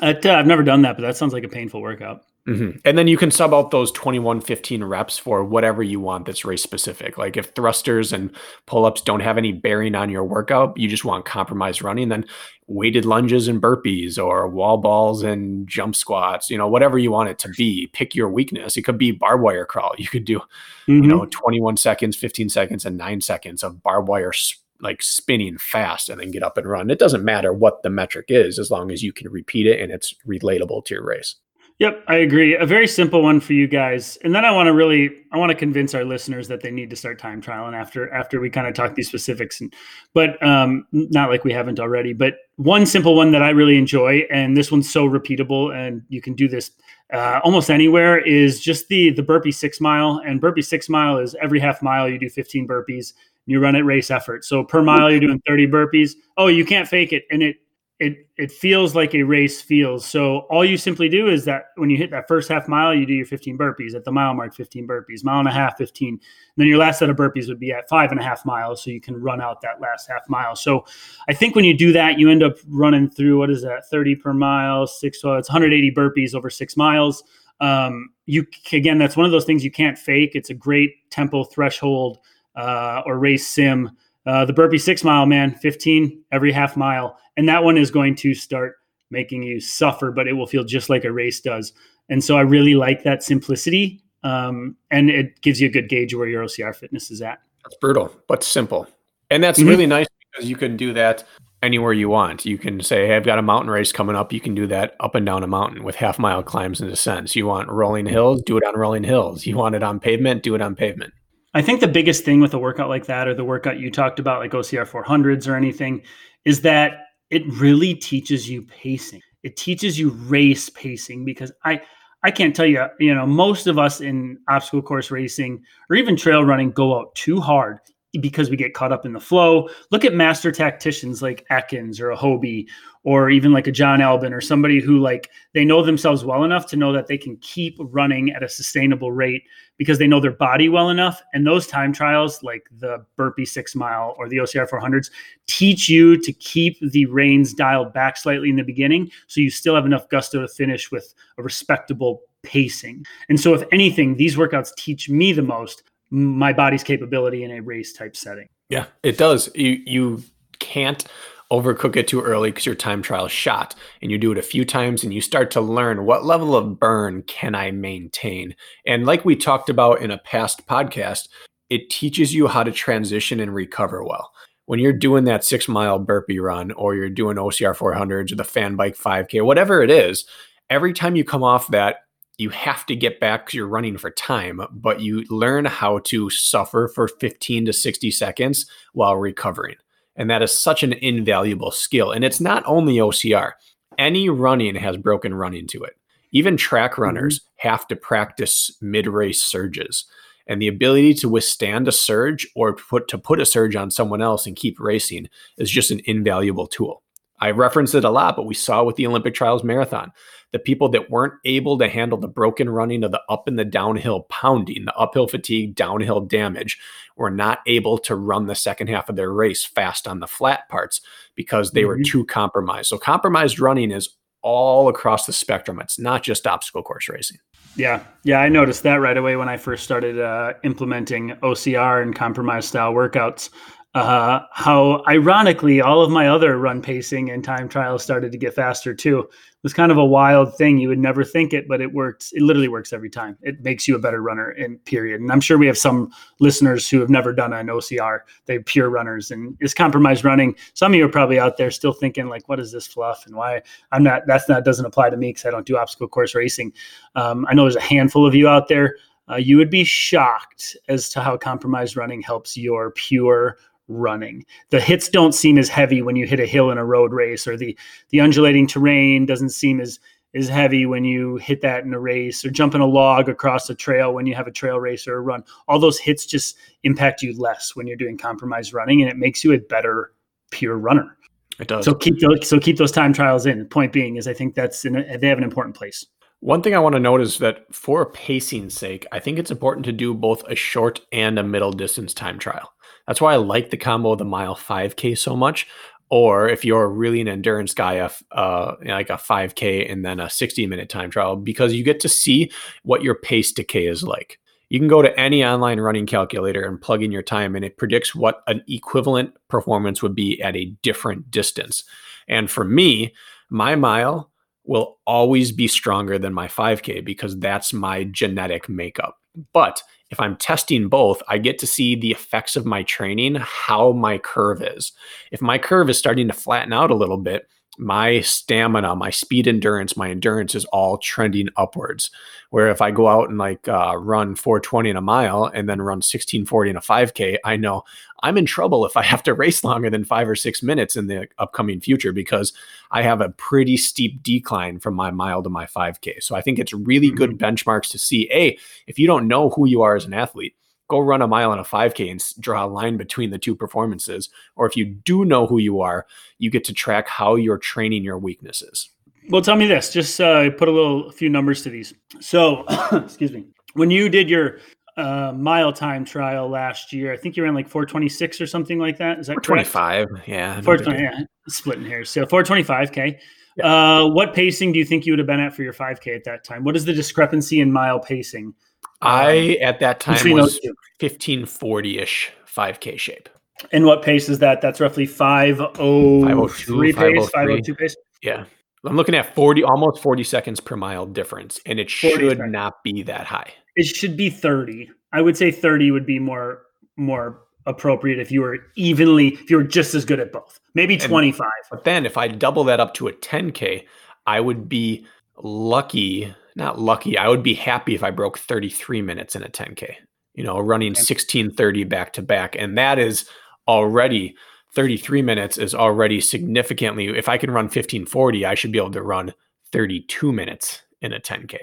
Uh, I've never done that, but that sounds like a painful workout. Mm-hmm. And then you can sub out those 21, 15 reps for whatever you want that's race specific. Like if thrusters and pull ups don't have any bearing on your workout, you just want compromised running, then weighted lunges and burpees or wall balls and jump squats, you know, whatever you want it to be. Pick your weakness. It could be barbed wire crawl. You could do, mm-hmm. you know, 21 seconds, 15 seconds, and nine seconds of barbed wire like spinning fast and then get up and run. It doesn't matter what the metric is as long as you can repeat it and it's relatable to your race. Yep, I agree. A very simple one for you guys. And then I want to really I want to convince our listeners that they need to start time trialing after after we kind of talk these specifics and but um not like we haven't already, but one simple one that I really enjoy and this one's so repeatable and you can do this uh, almost anywhere is just the the burpee 6 mile and burpee 6 mile is every half mile you do 15 burpees you run at race effort. So per mile you're doing 30 burpees. Oh, you can't fake it and it it it feels like a race feels. So all you simply do is that when you hit that first half mile, you do your 15 burpees at the mile mark, 15 burpees, mile and a half, 15. And then your last set of burpees would be at five and a half miles, so you can run out that last half mile. So I think when you do that, you end up running through what is that, 30 per mile, six, so it's 180 burpees over six miles. Um, you again, that's one of those things you can't fake. It's a great tempo threshold uh, or race sim uh, the burpee six mile, man, 15 every half mile. And that one is going to start making you suffer, but it will feel just like a race does. And so I really like that simplicity. Um, and it gives you a good gauge where your OCR fitness is at. That's brutal, but simple. And that's mm-hmm. really nice because you can do that anywhere you want. You can say, Hey, I've got a mountain race coming up. You can do that up and down a mountain with half mile climbs and descents. You want rolling hills, do it on rolling hills. You want it on pavement, do it on pavement. I think the biggest thing with a workout like that, or the workout you talked about, like OCR 400s or anything, is that it really teaches you pacing. It teaches you race pacing because I I can't tell you, you know, most of us in obstacle course racing or even trail running go out too hard because we get caught up in the flow. Look at master tacticians like Atkins or a Hobie or even like a Jon Albon or somebody who like they know themselves well enough to know that they can keep running at a sustainable rate because they know their body well enough. And those time trials, like the burpee six mile or the OCR 400s, teach you to keep the reins dialed back slightly in the beginning so you still have enough gusto to finish with a respectable pacing. And so, if anything, these workouts teach me the most my body's capability in a race type setting. Yeah, it does. You you can't overcook it too early because your time trial shot and you do it a few times and you start to learn what level of burn can I maintain. And like we talked about in a past podcast, it teaches you how to transition and recover well. When you're doing that six mile burpee run or you're doing OCR 400s or the fan bike 5K, whatever it is, every time you come off that, you have to get back because you're running for time, but you learn how to suffer for 15 to 60 seconds while recovering. And that is such an invaluable skill. And it's not only OCR, any running has broken running to it. Even track runners mm-hmm. have to practice mid race surges. And the ability to withstand a surge or put, to put a surge on someone else and keep racing is just an invaluable tool. I reference it a lot, but we saw with the Olympic Trials Marathon the people that weren't able to handle the broken running of the up and the downhill pounding, the uphill fatigue, downhill damage, were not able to run the second half of their race fast on the flat parts because they mm-hmm. were too compromised. So, compromised running is all across the spectrum. It's not just obstacle course racing. Yeah, yeah, I noticed that right away when I first started uh, implementing OCR and compromise style workouts. Uh, how ironically all of my other run pacing and time trials started to get faster too. It was kind of a wild thing. You would never think it, but it works. It literally works every time. It makes you a better runner in period. And I'm sure we have some listeners who have never done an OCR. They're pure runners and is compromised running. Some of you are probably out there still thinking like, what is this fluff and why I'm not, that's not, doesn't apply to me because I don't do obstacle course racing. Um, I know there's a handful of you out there. Uh, you would be shocked as to how compromised running helps your pure running. The hits don't seem as heavy when you hit a hill in a road race, or the the undulating terrain doesn't seem as as heavy when you hit that in a race, or jumping a log across a trail when you have a trail race or a run. All those hits just impact you less when you're doing compromised running, and it makes you a better pure runner. It does. So keep those, so keep those time trials in. Point being is I think that's in a, they have an important place. One thing I want to note is that for pacing sake, I think it's important to do both a short and a middle distance time trial. That's why I like the combo of the mile 5K so much. Or if you're really an endurance guy, uh, like a 5K and then a 60 minute time trial, because you get to see what your pace decay is like. You can go to any online running calculator and plug in your time, and it predicts what an equivalent performance would be at a different distance. And for me, my mile will always be stronger than my 5K because that's my genetic makeup. But if I'm testing both, I get to see the effects of my training, how my curve is. If my curve is starting to flatten out a little bit, my stamina, my speed endurance, my endurance is all trending upwards. Where if I go out and like uh, run 420 in a mile and then run 1640 in a 5K, I know I'm in trouble if I have to race longer than five or six minutes in the upcoming future because I have a pretty steep decline from my mile to my 5K. So I think it's really good mm-hmm. benchmarks to see. A, if you don't know who you are as an athlete, go run a mile and a 5K and draw a line between the two performances. Or if you do know who you are, you get to track how you're training your weaknesses. Well, tell me this. Just uh, put a little, a few numbers to these. So, excuse me. When you did your uh, mile time trial last year, I think you ran like 426 or something like that. Is that 425? Yeah. 420, yeah. Splitting here. So 425K. Yeah. Uh, what pacing do you think you would have been at for your 5K at that time? What is the discrepancy in mile pacing? I um, at that time was 1540 ish 5K shape. And what pace is that? That's roughly 503 pace, 502 pace. Yeah. I'm looking at 40, almost 40 seconds per mile difference, and it should seconds. not be that high. It should be 30. I would say 30 would be more more appropriate if you were evenly, if you were just as good at both. Maybe 25. And, but then if I double that up to a 10K, I would be lucky not lucky. I would be happy if I broke 33 minutes in a 10K, you know, running 1630 back to back. And that is already 33 minutes is already significantly. If I can run 1540, I should be able to run 32 minutes in a 10K.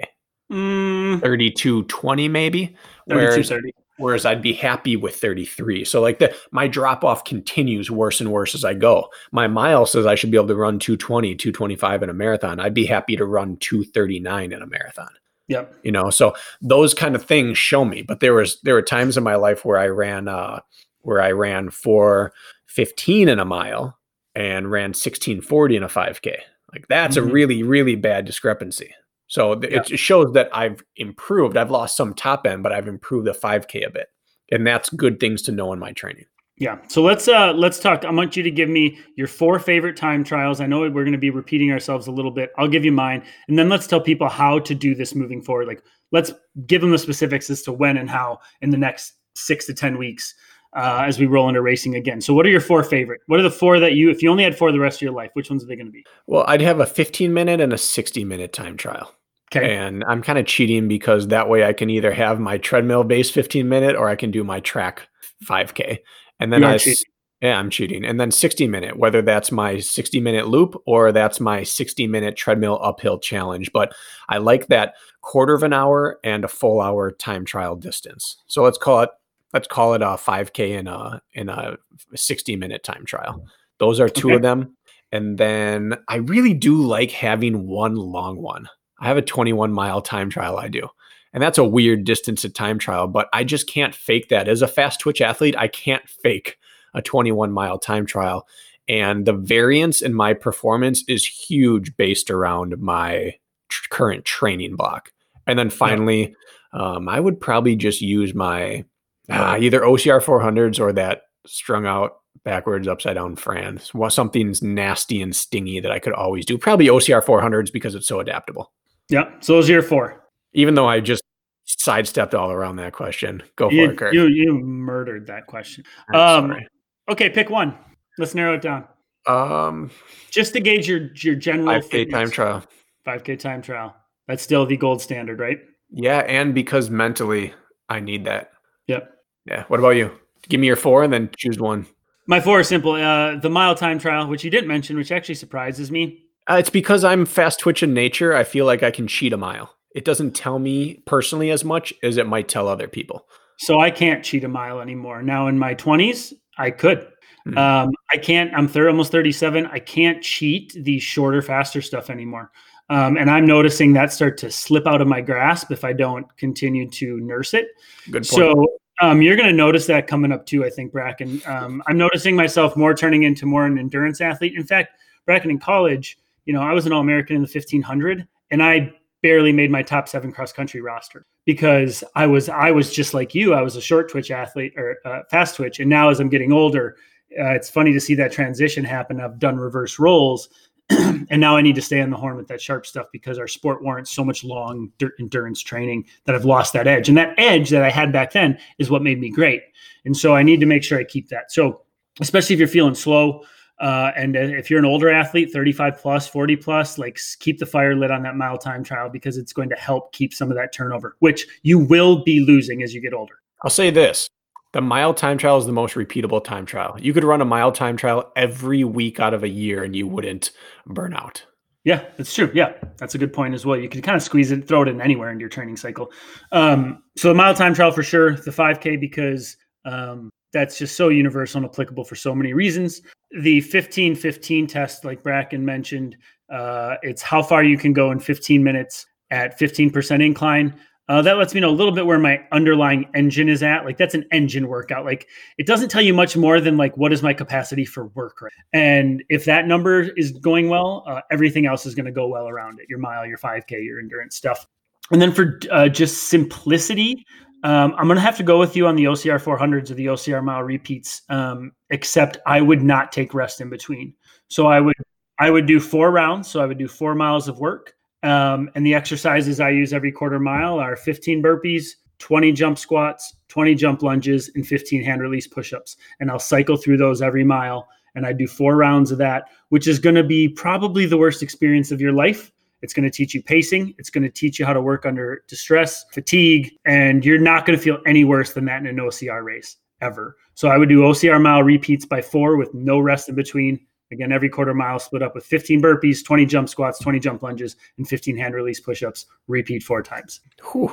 Mm. 32 20 maybe. Whereas, whereas I'd be happy with 33. So like the my drop off continues worse and worse as I go. My mile says I should be able to run 220, 225 in a marathon. I'd be happy to run 239 in a marathon. Yep. You know, so those kind of things show me. But there was there were times in my life where I ran uh where I ran for 15 in a mile and ran 1640 in a 5K. Like that's mm-hmm. a really, really bad discrepancy. So yeah. it shows that I've improved. I've lost some top end, but I've improved the 5K a bit. And that's good things to know in my training. Yeah. So let's uh let's talk. I want you to give me your four favorite time trials. I know we're going to be repeating ourselves a little bit. I'll give you mine, and then let's tell people how to do this moving forward. Like let's give them the specifics as to when and how in the next six to ten weeks uh, as we roll into racing again. So, what are your four favorite? What are the four that you, if you only had four the rest of your life, which ones are they going to be? Well, I'd have a 15 minute and a 60 minute time trial. Okay. And I'm kind of cheating because that way I can either have my treadmill base 15 minute or I can do my track 5K. And then I, cheating. yeah, I'm cheating. And then 60 minute, whether that's my 60 minute loop or that's my 60 minute treadmill uphill challenge. But I like that quarter of an hour and a full hour time trial distance. So let's call it let's call it a 5k in a in a 60 minute time trial those are two okay. of them and then i really do like having one long one i have a 21 mile time trial i do and that's a weird distance at time trial but i just can't fake that as a fast twitch athlete i can't fake a 21 mile time trial and the variance in my performance is huge based around my tr- current training block and then finally yeah. um, i would probably just use my uh, either OCR 400s or that strung out backwards, upside down Fran. Something's nasty and stingy that I could always do. Probably OCR 400s because it's so adaptable. Yeah. So those are your four. Even though I just sidestepped all around that question. Go for you, it, Kurt. You, you murdered that question. Um, okay, pick one. Let's narrow it down. Um, just to gauge your your general 5K time trial. 5K time trial. That's still the gold standard, right? Yeah, and because mentally I need that. Yep. Yeah. What about you? Give me your four and then choose one. My four is simple. Uh, the mile time trial, which you didn't mention, which actually surprises me. Uh, it's because I'm fast twitch in nature. I feel like I can cheat a mile. It doesn't tell me personally as much as it might tell other people. So I can't cheat a mile anymore. Now in my 20s, I could. Mm-hmm. Um, I can't. I'm thir- almost 37. I can't cheat the shorter, faster stuff anymore. Um, and I'm noticing that start to slip out of my grasp if I don't continue to nurse it. Good point. So um, you're going to notice that coming up too, I think, Brakken. Um, I'm noticing myself more turning into more an endurance athlete. In fact, Brakken in college, you know, I was an All American in the 1500, and I barely made my top seven cross country roster because I was I was just like you. I was a short twitch athlete or uh, fast twitch, and now as I'm getting older, uh, it's funny to see that transition happen. I've done reverse roles, and now I need to stay on the horn with that sharp stuff because our sport warrants so much long endurance training that I've lost that edge. And that edge that I had back then is what made me great. And so I need to make sure I keep that. So especially if you're feeling slow. Uh, and if you're an older athlete, 35 plus, 40 plus, like keep the fire lit on that mile time trial because it's going to help keep some of that turnover, which you will be losing as you get older. I'll say this the mile time trial is the most repeatable time trial. You could run a mile time trial every week out of a year and you wouldn't burn out. Yeah, that's true. Yeah, that's a good point as well. You can kind of squeeze it, throw it in anywhere in your training cycle. Um, so the mile time trial for sure, the 5K because um, that's just so universal and applicable for so many reasons. The 15 15 test, like Brakken mentioned, uh, it's how far you can go in 15 minutes at 15% incline. Uh, that lets me know a little bit where my underlying engine is at. Like that's an engine workout. Like it doesn't tell you much more than like what is my capacity for work. Right? And if that number is going well, uh, everything else is going to go well around it. Your mile, your 5K, your endurance stuff. And then for uh, just simplicity, um, I'm going to have to go with you on the OCR 400s or the OCR mile repeats. Um, except I would not take rest in between. So I would I would do four rounds. So I would do four miles of work. Um, and the exercises I use every quarter mile are 15 burpees, 20 jump squats, 20 jump lunges, and 15 hand release push ups. And I'll cycle through those every mile. And I do four rounds of that, which is going to be probably the worst experience of your life. It's going to teach you pacing. It's going to teach you how to work under distress, fatigue, and you're not going to feel any worse than that in an OCR race ever. So I would do OCR mile repeats by four with no rest in between. Again, every quarter mile split up with 15 burpees, 20 jump squats, 20 jump lunges, and 15 hand release push ups. Repeat four times.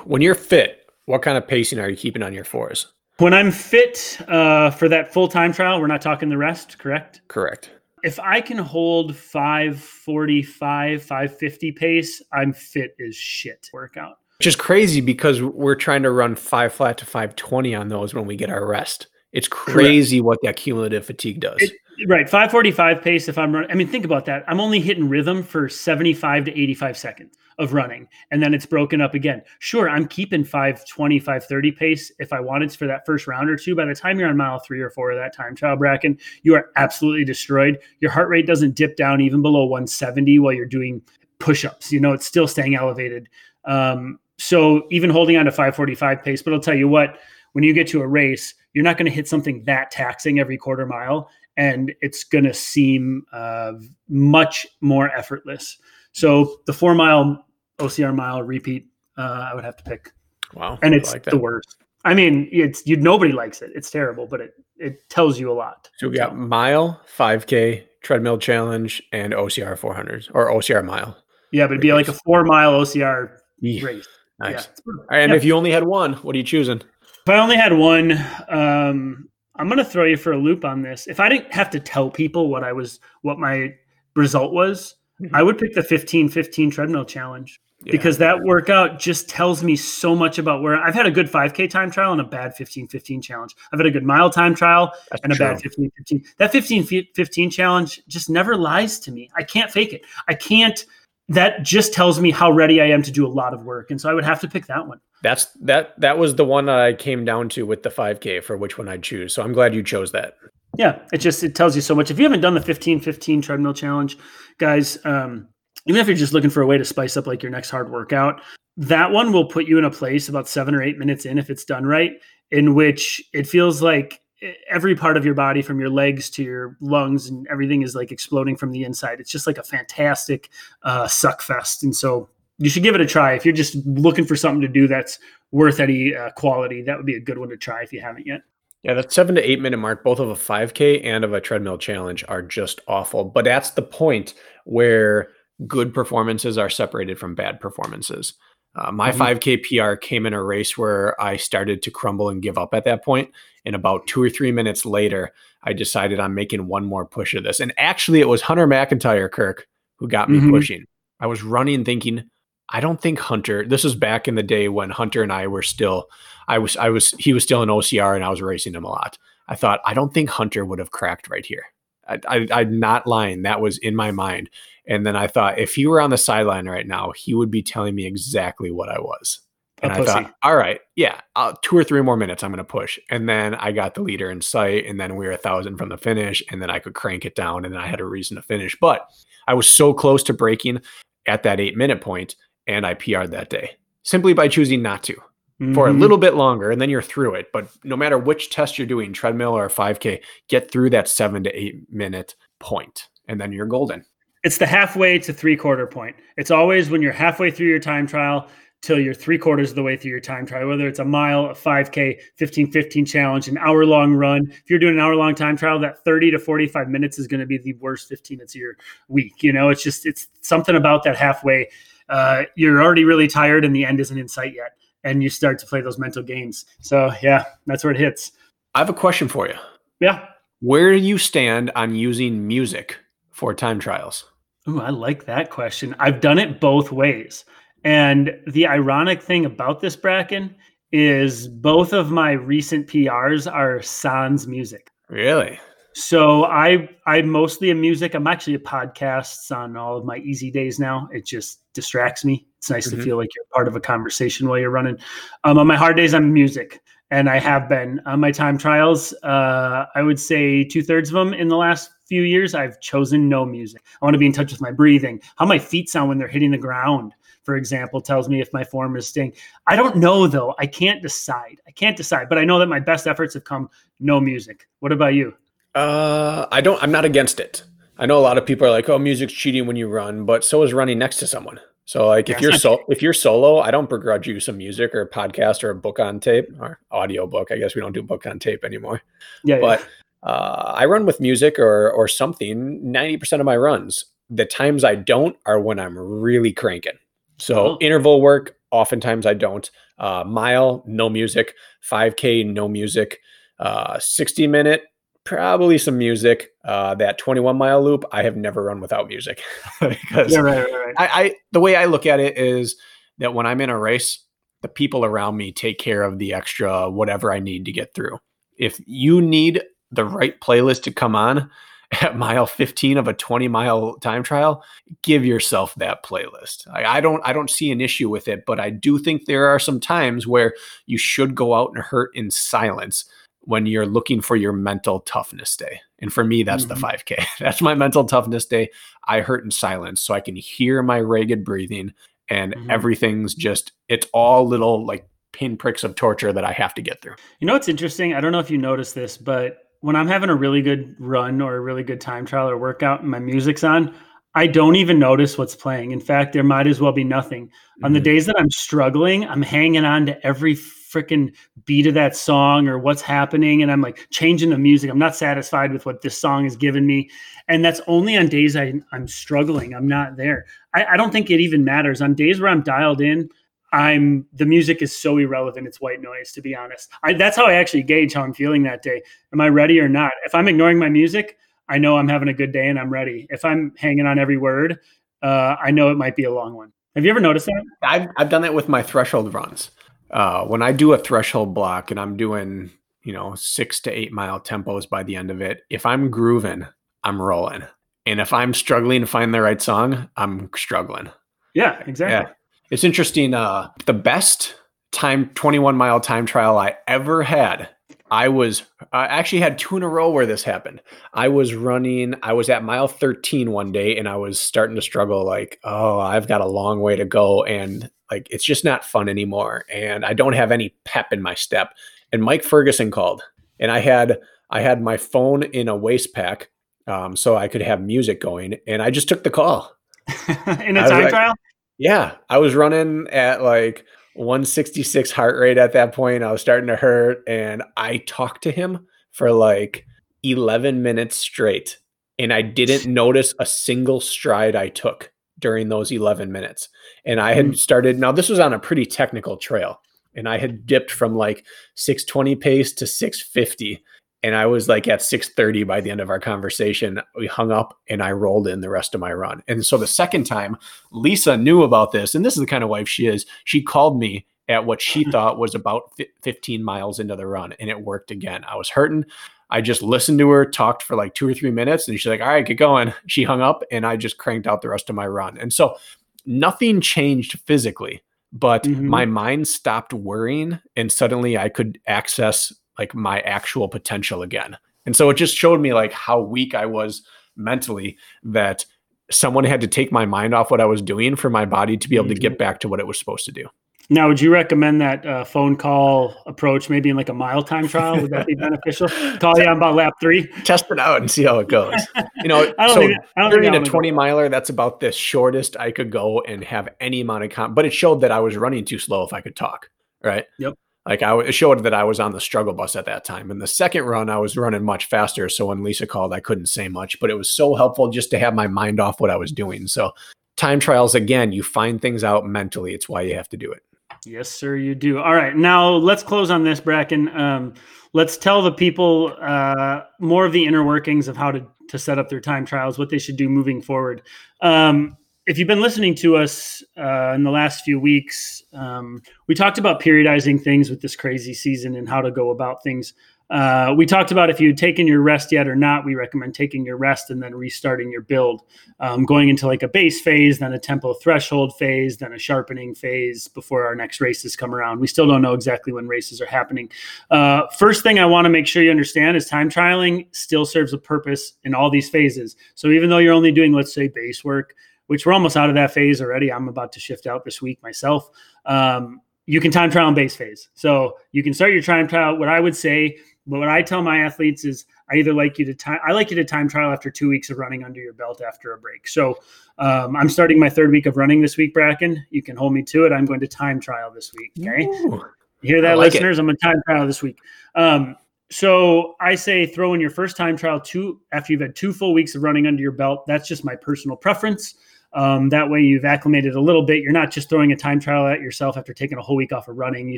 When you're fit, what kind of pacing are you keeping on your fours? When I'm fit uh, for that full time trial, we're not talking the rest, correct? Correct. If I can hold 545, 550 pace, I'm fit as shit workout. Which is crazy because we're trying to run five flat to 520 on those when we get our rest. It's crazy Correct. what that cumulative fatigue does. It, Right, 545 pace if I'm running. I mean, think about that. I'm only hitting rhythm for 75 to 85 seconds of running, and then it's broken up again. Sure, I'm keeping 520, 530 pace if I wanted for that first round or two. By the time you're on mile three or four of that time trial, Brakken, you are absolutely destroyed. Your heart rate doesn't dip down even below 170 while you're doing push ups. You know, it's still staying elevated. Um, so even holding on to 545 pace, but I'll tell you what, when you get to a race, you're not going to hit something that taxing every quarter mile and it's going to seem uh, much more effortless. So the four mile OCR mile repeat, uh, I would have to pick. Wow, and it's like the worst. I mean, it's you. Nobody likes it. It's terrible, but it it tells you a lot. So we got mile, five k, treadmill challenge, and OCR four hundred or OCR mile. Yeah, but it'd be like a four mile OCR race. Nice. Yeah. And if you only had one, what are you choosing? If I only had one, um, I'm going to throw you for a loop on this. If I didn't have to tell people what I was, what my result was. I mm-hmm. would pick the 15 15 treadmill challenge yeah. because that workout just tells me so much about where I've had a good 5K time trial and a bad 15 15 challenge. I've had a good mile time trial That's and a true. bad 15 15. That 15 15 challenge just never lies to me. I can't fake it. I can't that just tells me how ready I am to do a lot of work. And so I would have to pick that one. That's that that was the one that I came down to with the 5K for which one I'd choose. So I'm glad you chose that. Yeah, it just it tells you so much. If you haven't done the 15 15 treadmill challenge, guys, um, even if you're just looking for a way to spice up like your next hard workout, that one will put you in a place about seven or eight minutes in if it's done right, in which it feels like every part of your body from your legs to your lungs and everything is like exploding from the inside. It's just like a fantastic uh, suck fest and so you should give it a try. If you're just looking for something to do that's worth any uh, quality that would be a good one to try if you haven't yet yeah that seven to eight minute mark both of a 5k and of a treadmill challenge are just awful but that's the point where good performances are separated from bad performances uh, my mm-hmm. 5K PR came in a race where I started to crumble and give up at that point. And about two or three minutes later, I decided I'm making one more push of this. And actually, it was Hunter McIntyre, Kirk, who got me mm-hmm. pushing. I was running thinking, I don't think Hunter, this was back in the day when Hunter and I were still, I was, I was, he was still in OCR and I was racing him a lot. I thought, I don't think Hunter would have cracked right here. I, I, I'm not lying. That was in my mind. And then I thought, if he were on the sideline right now, he would be telling me exactly what I was. And I thought, all right, yeah, I'll, two or three more minutes, I'm going to push. And then I got the leader in sight, and then we were a thousand from the finish, and then I could crank it down, and then I had a reason to finish. But I was so close to breaking at that eight minute point, and I PR'd that day simply by choosing not to mm-hmm. for a mm-hmm. little bit longer, and then you're through it. But no matter which test you're doing, treadmill or 5K, get through that seven to eight minute point, and then you're golden it's the halfway to three quarter point. It's always when you're halfway through your time trial till you're three quarters of the way through your time trial, whether it's a mile, a 5K, 15 15 challenge, an hour long run. If you're doing an hour long time trial, that 30 to 45 minutes is going to be the worst 15 minutes of your week. You know, it's just, it's something about that halfway. Uh, you're already really tired and the end isn't in sight yet. And you start to play those mental games. So, yeah, that's where it hits. I have a question for you. Yeah. Where do you stand on using music for time trials? Ooh, I like that question. I've done it both ways. And the ironic thing about this Brakken is both of my recent PRs are sans music. Really? So I I mostly a music. I'm actually a podcasts on all of my easy days now. It just distracts me. It's nice mm-hmm. to feel like you're part of a conversation while you're running. Um, on my hard days, I'm music, and I have been on my time trials. Uh, I would say two thirds of them in the last few years, I've chosen no music. I want to be in touch with my breathing. How my feet sound when they're hitting the ground, for example, tells me if my form is staying. I don't know though. I can't decide. I can't decide, but I know that my best efforts have come no music. What about you? Uh, I don't. I'm not against it. I know a lot of people are like, "Oh, music's cheating when you run," but so is running next to someone. So, like, if you're so if you're solo, I don't begrudge you some music or a podcast or a book on tape or audio book. I guess we don't do book on tape anymore. Yeah, but yeah uh, I run with music or or something 90% of my runs. The times I don't are when I'm really cranking. So oh. interval work, oftentimes I don't. Uh, mile, no music. 5K, no music. Uh, 60 minute, probably some music. Uh, that 21 mile loop, I have never run without music because yeah, right, right, right. I, I the way I look at it is that when I'm in a race, the people around me take care of the extra whatever I need to get through. If you need the right playlist to come on at mile 15 of a 20 mile time trial give yourself that playlist I, I, don't i don't see an issue with it but i do think there are some times where you should go out and hurt in silence when you're looking for your mental toughness day. And for me that's mm-hmm. the 5k that's my mental toughness day. I hurt in silence so i can hear my ragged breathing and mm-hmm. everything's just it's all little like pinpricks of torture that i have to get through. You know what's interesting? I don't know if you noticed this but when I'm having a really good run or a really good time trial or workout and my music's on, I don't even notice what's playing. In fact, there might as well be nothing. Mm-hmm. On the mm-hmm. days that I'm struggling, I'm hanging on to every freaking beat of that song or what's happening. And I'm like changing the music. I'm not satisfied with what this song has given me. And that's only on days I, am struggling. I'm not there. I, I don't think it even matters. On days where I'm dialed in, I'm the music is so irrelevant. It's white noise, to be honest. I, that's how I actually gauge how I'm feeling that day. Am I ready or not? If I'm ignoring my music, I know I'm having a good day and I'm ready. If I'm hanging on every word, uh, I know it might be a long one. Have you ever noticed that? I've I've done that with my threshold runs. Uh, when I do a threshold block and I'm doing you know six to eight mile tempos by the end of it, if I'm grooving, I'm rolling. And if I'm struggling to find the right song, I'm struggling. Yeah, exactly. Yeah. It's interesting. Uh, the best time 21 mile time trial I ever had. I was I actually had two in a row where this happened. I was running, I was at mile 13 one day and I was starting to struggle like, oh, I've got a long way to go and like it's just not fun anymore and I don't have any pep in my step. And Mike Ferguson called and I had I had my phone in a waist pack um, so I could have music going and I just took the call. in a time like, trial? Yeah, I was running at like 166 heart rate at that point. I was starting to hurt, and I talked to him for like 11 minutes straight, and I didn't notice a single stride I took during those 11 minutes. And I had hmm. started, now this was on a pretty technical trail, and I had dipped from like 620 pace to 650 and I was like at 6:30 by the end of our conversation. We hung up and I rolled in the rest of my run. And so the second time, Lisa knew about this, and this is the kind of wife she is. She called me at what she thought was about 15 miles into the run, and it worked again. I was hurting. I just listened to her, talked for like two or three minutes, and she's like, "All right, get going." She hung up, and I just cranked out the rest of my run. And so nothing changed physically, but mm-hmm. my mind stopped worrying, and suddenly I could access like my actual potential again. And so it just showed me like how weak I was mentally that someone had to take my mind off what I was doing for my body to be able to get mm-hmm. back to what it was supposed to do. Now, would you recommend that uh, phone call approach maybe in like a mile time trial? Would that be beneficial? Call you on about lap three. Test it out and see how it goes. You know, I don't so think, I don't during a 20 go. miler, that's about the shortest I could go and have any amount of comp. But it showed that I was running too slow if I could talk. Right. Yep. Like I showed that I was on the struggle bus at that time. And the second run, I was running much faster. So when Lisa called, I couldn't say much, but it was so helpful just to have my mind off what I was doing. So time trials, again, you find things out mentally. It's why you have to do it. Yes, sir, you do. All right. Now let's close on this, Brakken. Um, let's tell the people uh, more of the inner workings of how to, to set up their time trials, what they should do moving forward. Um, if you've been listening to us uh, in the last few weeks, um, we talked about periodizing things with this crazy season and how to go about things. Uh, we talked about if you'd taken your rest yet or not. We recommend taking your rest and then restarting your build, um, going into like a base phase, then a tempo threshold phase, then a sharpening phase before our next races come around. We still don't know exactly when races are happening. Uh, first thing I want to make sure you understand is time trialing still serves a purpose in all these phases. So even though you're only doing, let's say, base work, which we're almost out of that phase already. I'm about to shift out this week myself. Um, you can time trial and base phase. So you can start your time trial. What I would say, but what I tell my athletes is I either like you to time, I like you to time trial after two weeks of running under your belt after a break. So um, I'm starting my third week of running this week, Brakken. You can hold me to it. I'm going to time trial this week. Okay. Ooh, you hear that, like listeners? It. I'm a time trial this week. Um, so I say throw in your first time trial two after you've had two full weeks of running under your belt. That's just my personal preference. Um, that way, you've acclimated a little bit. You're not just throwing a time trial at yourself after taking a whole week off of running. You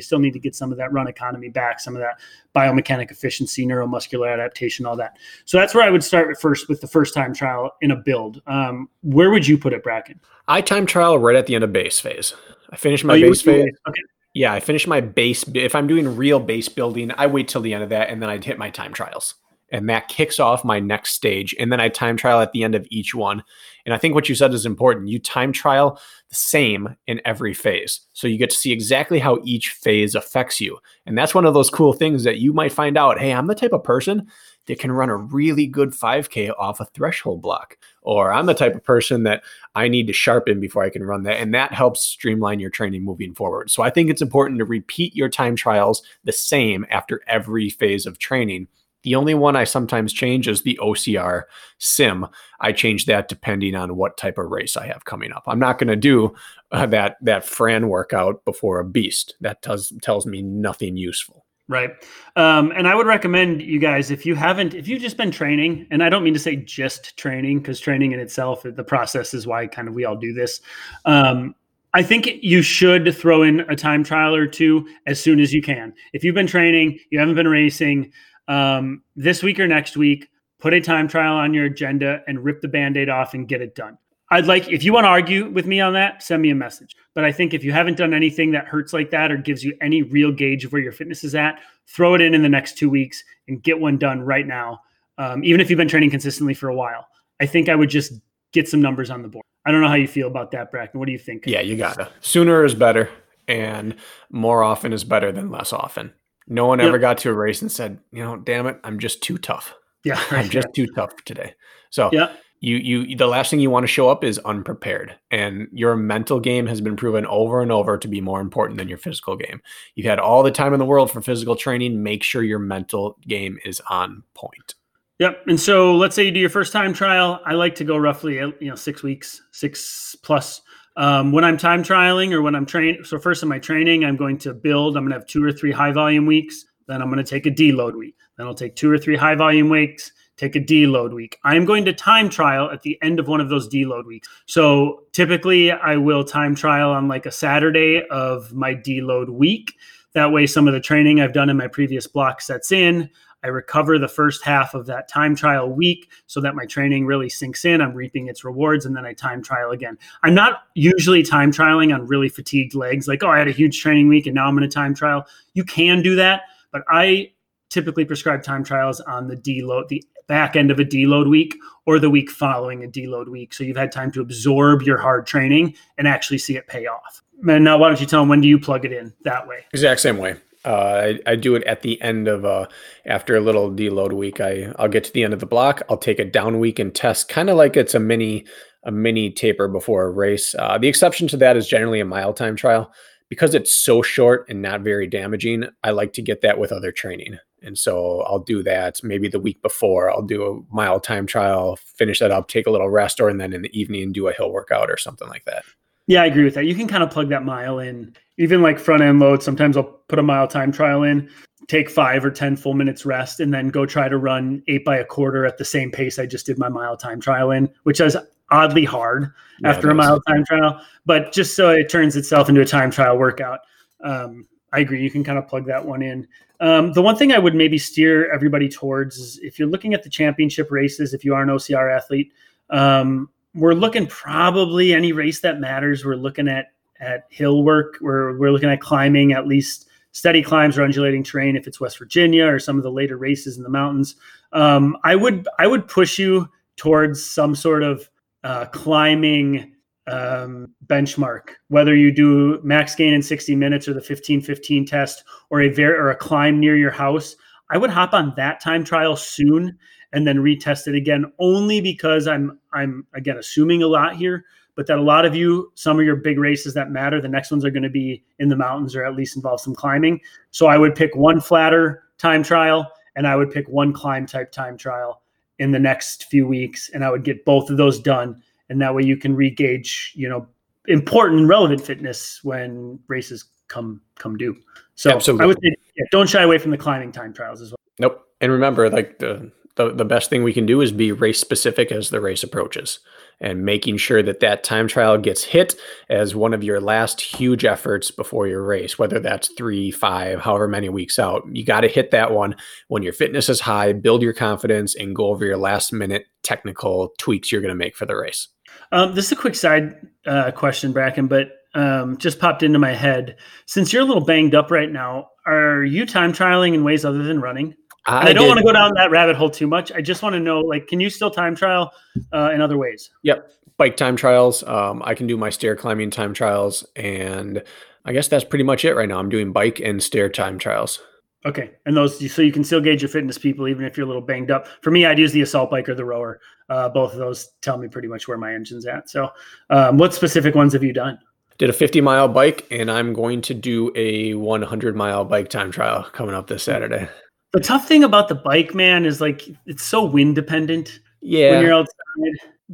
still need to get some of that run economy back, some of that biomechanic efficiency, neuromuscular adaptation, all that. So that's where I would start first with the first time trial in a build. Um, where would you put it, Brakken? I time trial right at the end of base phase. I finish my oh, base phase. Okay. Yeah, I finish my base. If I'm doing real base building, I wait till the end of that and then I'd hit my time trials and that kicks off my next stage. And then I time trial at the end of each one. And I think what you said is important. You time trial the same in every phase. So you get to see exactly how each phase affects you. And that's one of those cool things that you might find out hey, I'm the type of person that can run a really good 5K off a threshold block. Or I'm the type of person that I need to sharpen before I can run that. And that helps streamline your training moving forward. So I think it's important to repeat your time trials the same after every phase of training the only one I sometimes change is the OCR sim. I change that depending on what type of race I have coming up. I'm not going to do uh, that that Fran workout before a beast. That does tells me nothing useful. Right. Um, and I would recommend you guys, if you haven't, if you've just been training, and I don't mean to say just training, because training in itself, the process is why kind of we all do this. Um, I think you should throw in a time trial or two as soon as you can. If you've been training, you haven't been racing, um, this week or next week, put a time trial on your agenda and rip the band aid off and get it done. I'd like, if you want to argue with me on that, send me a message. But I think if you haven't done anything that hurts like that or gives you any real gauge of where your fitness is at, throw it in in the next two weeks and get one done right now. Um, even if you've been training consistently for a while. I think I would just get some numbers on the board. I don't know how you feel about that, Brakken. What do you think? Yeah, you gotta. Sooner is better, and more often is better than less often. No one ever got to a race and said, you know, damn it, I'm just too tough. Yeah, right, I'm just too tough today. So yeah. You you the last thing you want to show up is unprepared. And your mental game has been proven over and over to be more important than your physical game. You've had all the time in the world for physical training. Make sure your mental game is on point. Yep. And so let's say you do your first time trial. I like to go roughly, you know, six weeks, six plus. Um, when I'm time trialing or when I'm training, so first in my training, I'm going to build. I'm going to have two or three high volume weeks. Then I'm going to take a deload week. Then I'll take two or three high volume weeks, take a deload week. I'm going to time trial at the end of one of those deload weeks. So typically, I will time trial on like a Saturday of my deload week. That way, some of the training I've done in my previous block sets in. I recover the first half of that time trial week so that my training really sinks in. I'm reaping its rewards, and then I time trial again. I'm not usually time trialing on really fatigued legs, like, oh, I had a huge training week and now I'm going to time trial. You can do that, but I typically prescribe time trials on the deload, the back end of a deload week or the week following a deload week. So you've had time to absorb your hard training and actually see it pay off. And now, why don't you tell them when do you plug it in that way? Exact same way. Uh, I, I, do it at the end of uh, after a little deload week. I I'll get to the end of the block. I'll take a down week and test, kind of like it's a mini a mini taper before a race. Uh, the exception to that is generally a mile time trial because it's so short and not very damaging. I like to get that with other training, and so I'll do that maybe the week before. I'll do a mile time trial, finish that up, take a little rest, or and then in the evening do a hill workout or something like that. Yeah, I agree with that. You can kind of plug that mile in, even like front end load. Sometimes I'll put a mile time trial in, take five or 10 full minutes rest, and then go try to run eight by a quarter at the same pace I just did my mile time trial in, which is oddly hard yeah, after a mile time trial, but just so it turns itself into a time trial workout. Um, I agree. You can kind of plug that one in. Um, the one thing I would maybe steer everybody towards is if you're looking at the championship races, if you are an OCR athlete, um, we're looking probably any race that matters. We're looking at at hill work. We're we're looking at climbing at least steady climbs or undulating terrain if it's West Virginia or some of the later races in the mountains. Um, I would I would push you towards some sort of uh, climbing um, benchmark, whether you do max gain in 60 minutes or the 15 15 test or a ver- or a climb near your house. I would hop on that time trial soon and then retest it again only because I'm I'm again assuming a lot here, but that a lot of you, some of your big races that matter, the next ones are going to be in the mountains or at least involve some climbing. So I would pick one flatter time trial and I would pick one climb type time trial in the next few weeks and I would get both of those done and that way you can regauge, you know, important relevant fitness when races come come due. So Absolutely. I would say yeah, don't shy away from the climbing time trials as well. Nope. And remember, like the the, the best thing we can do is be race specific as the race approaches and making sure that that time trial gets hit as one of your last huge efforts before your race, whether that's three, five, however many weeks out. You got to hit that one when your fitness is high, build your confidence, and go over your last minute technical tweaks you're going to make for the race. Um, this is a quick side uh, question, Brakken, but um, just popped into my head. Since you're a little banged up right now, are you time trialing in ways other than running? I, I don't want to go down that rabbit hole too much. I just want to know, like, can you still time trial uh, in other ways? Yep, bike time trials. Um, I can do my stair climbing time trials, and I guess that's pretty much it right now. I'm doing bike and stair time trials. Okay, and those so you can still gauge your fitness, people, even if you're a little banged up. For me, I'd use the assault bike or the rower. Uh, both of those tell me pretty much where my engine's at. So, um, what specific ones have you done? Did a 50 mile bike, and I'm going to do a 100 mile bike time trial coming up this Saturday. The tough thing about the bike, man, is like it's so wind dependent. Yeah. When you're outside.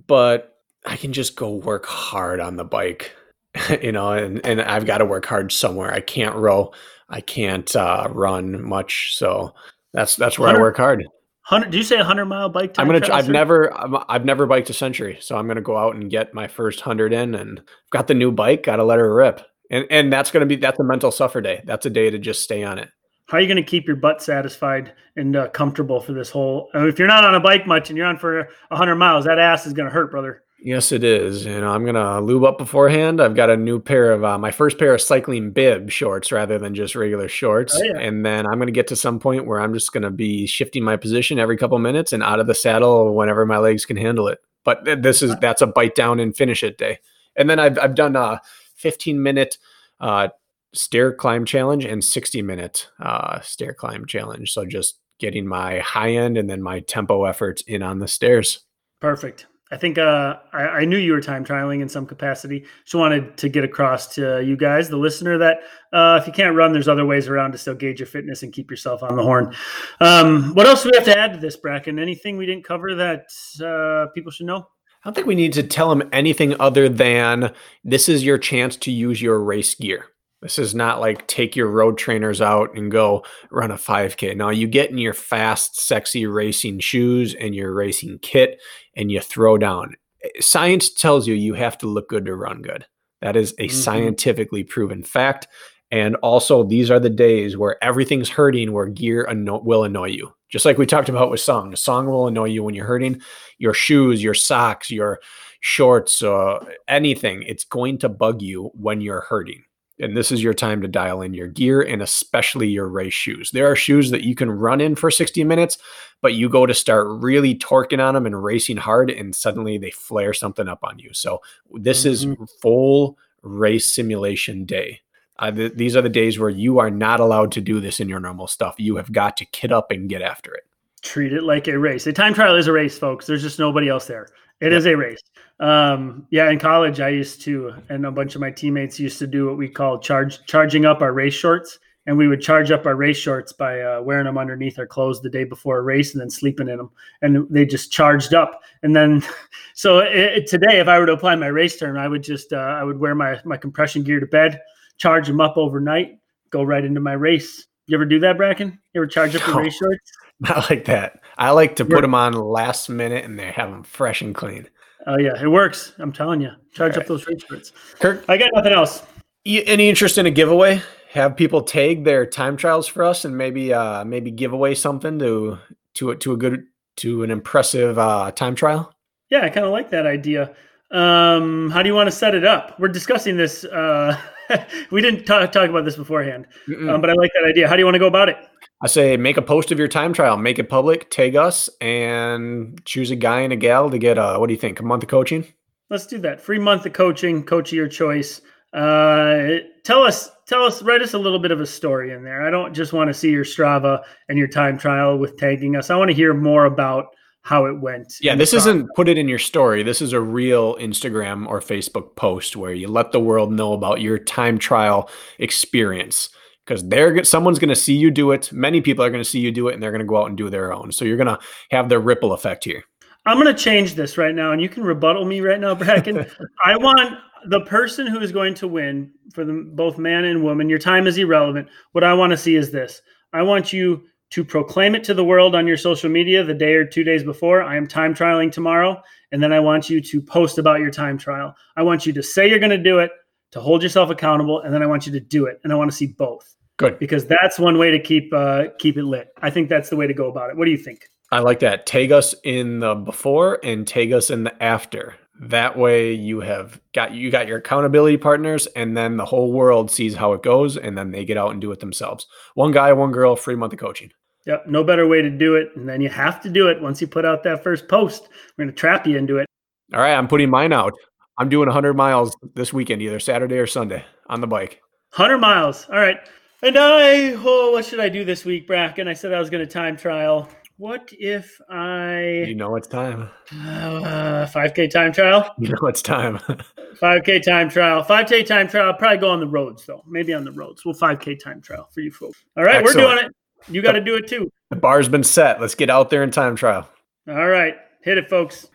But I can just go work hard on the bike, you know, and, and I've got to work hard somewhere. I can't row. I can't uh, run much. So that's that's where I work hard. Hundred? Do you say a hundred mile bike? Time I'm gonna. I've never. i have never biked a century, so I'm gonna go out and get my first hundred in, and got the new bike. Got to let her rip, and and that's gonna be that's a mental suffer day. That's a day to just stay on it how are you going to keep your butt satisfied and uh, comfortable for this whole I mean, if you're not on a bike much and you're on for 100 miles that ass is going to hurt brother. Yes it is you know i'm going to lube up beforehand. I've got a new pair of uh, my first pair of cycling bib shorts rather than just regular shorts. Oh, yeah. and then i'm going to get to some point where i'm just going to be shifting my position every couple minutes and out of the saddle whenever my legs can handle it. But this is that's a bite down and finish it day. And then I've I've done a 15 minute uh, stair climb challenge and 60 minute uh, stair climb challenge. So just getting my high end and then my tempo efforts in on the stairs. Perfect. I think uh, I, I, knew you were time trialing in some capacity. Just wanted to get across to you guys, the listener, that uh, if you can't run, there's other ways around to still gauge your fitness and keep yourself on the horn. Um, what else do we have to add to this, Brakken? Anything we didn't cover that uh, people should know? I don't think we need to tell them anything other than this is your chance to use your race gear. This is not like take your road trainers out and go run a 5K. Now you get in your fast, sexy racing shoes and your racing kit and you throw down. Science tells you you have to look good to run good. That is a mm-hmm. scientifically proven fact. And also, these are the days where everything's hurting, where gear anno- will annoy you. Just like we talked about with song. The song will annoy you when you're hurting. Your shoes, your socks, your shorts, uh, anything, it's going to bug you when you're hurting. And this is your time to dial in your gear and especially your race shoes. There are shoes that you can run in for 60 minutes, but you go to start really torquing on them and racing hard, and suddenly they flare something up on you. So, this mm-hmm. is full race simulation day. Uh, th- these are the days where you are not allowed to do this in your normal stuff. You have got to kit up and get after it. Treat it like a race. A time trial is a race, folks. There's just nobody else there. It is a race. Um, yeah, in college, I used to, and a bunch of my teammates used to do what we call charge charging up our race shorts, and we would charge up our race shorts by uh, wearing them underneath our clothes the day before a race and then sleeping in them, and they just charged up. And then, so it, it, today, if I were to apply my race term, I would just uh, I would wear my my compression gear to bed, charge them up overnight, go right into my race. You ever do that, Brakken? You ever charge up your race shorts? Not like that. I like to put them on last minute and they have them fresh and clean. Oh yeah, it works. I'm telling you. Charge up those race shorts. Kirk, I got nothing else. Any interest in a giveaway? Have people tag their time trials for us and maybe uh maybe give away something to to a, to a good to an impressive uh time trial? Yeah, I kind of like that idea. Um, how do you want to set it up? We're discussing this. Uh, we didn't talk, talk about this beforehand, um, but I like that idea. How do you want to go about it? I say make a post of your time trial, make it public, tag us, and choose a guy and a gal to get a what do you think? A month of coaching? Let's do that. Free month of coaching, coach of your choice. Uh, tell us, tell us, write us a little bit of a story in there. I don't just want to see your Strava and your time trial with tagging us. I want to hear more about how it went. Yeah, this isn't put it in your story. This is a real Instagram or Facebook post where you let the world know about your time trial experience because they're someone's going to see you do it. Many people are going to see you do it, and they're going to go out and do their own. So you're going to have the ripple effect here. I'm going to change this right now, and you can rebuttal me right now, Brakken. I want the person who is going to win for the both man and woman. Your time is irrelevant. What I want to see is this: I want you to proclaim it to the world on your social media the day or two days before. I am time trialing tomorrow, and then I want you to post about your time trial. I want you to say you're going to do it, to hold yourself accountable, and then I want you to do it, and I want to see both. Good. Because that's one way to keep uh, keep it lit. I think that's the way to go about it. What do you think? I like that. Tag us in the before and tag us in the after. That way you have got you got your accountability partners and then the whole world sees how it goes and then they get out and do it themselves. One guy, one girl, free month of coaching. Yep, no better way to do it. And then you have to do it once you put out that first post. We're going to trap you into it. All right, I'm putting mine out. I'm doing 100 miles this weekend, either Saturday or Sunday on the bike. 100 miles. All right. And I, oh, what should I do this week, Brakken? I said I was going to time trial. What if I. You know it's time. Uh, 5K time trial? You know it's time. 5K time trial. 5K time trial. I'll probably go on the roads, though. Maybe on the roads. Well, 5K time trial for you folks. All right, Excellent. we're doing it. You got to do it too. The bar's been set. Let's get out there in time trial. All right. Hit it, folks.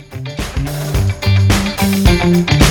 Thank you.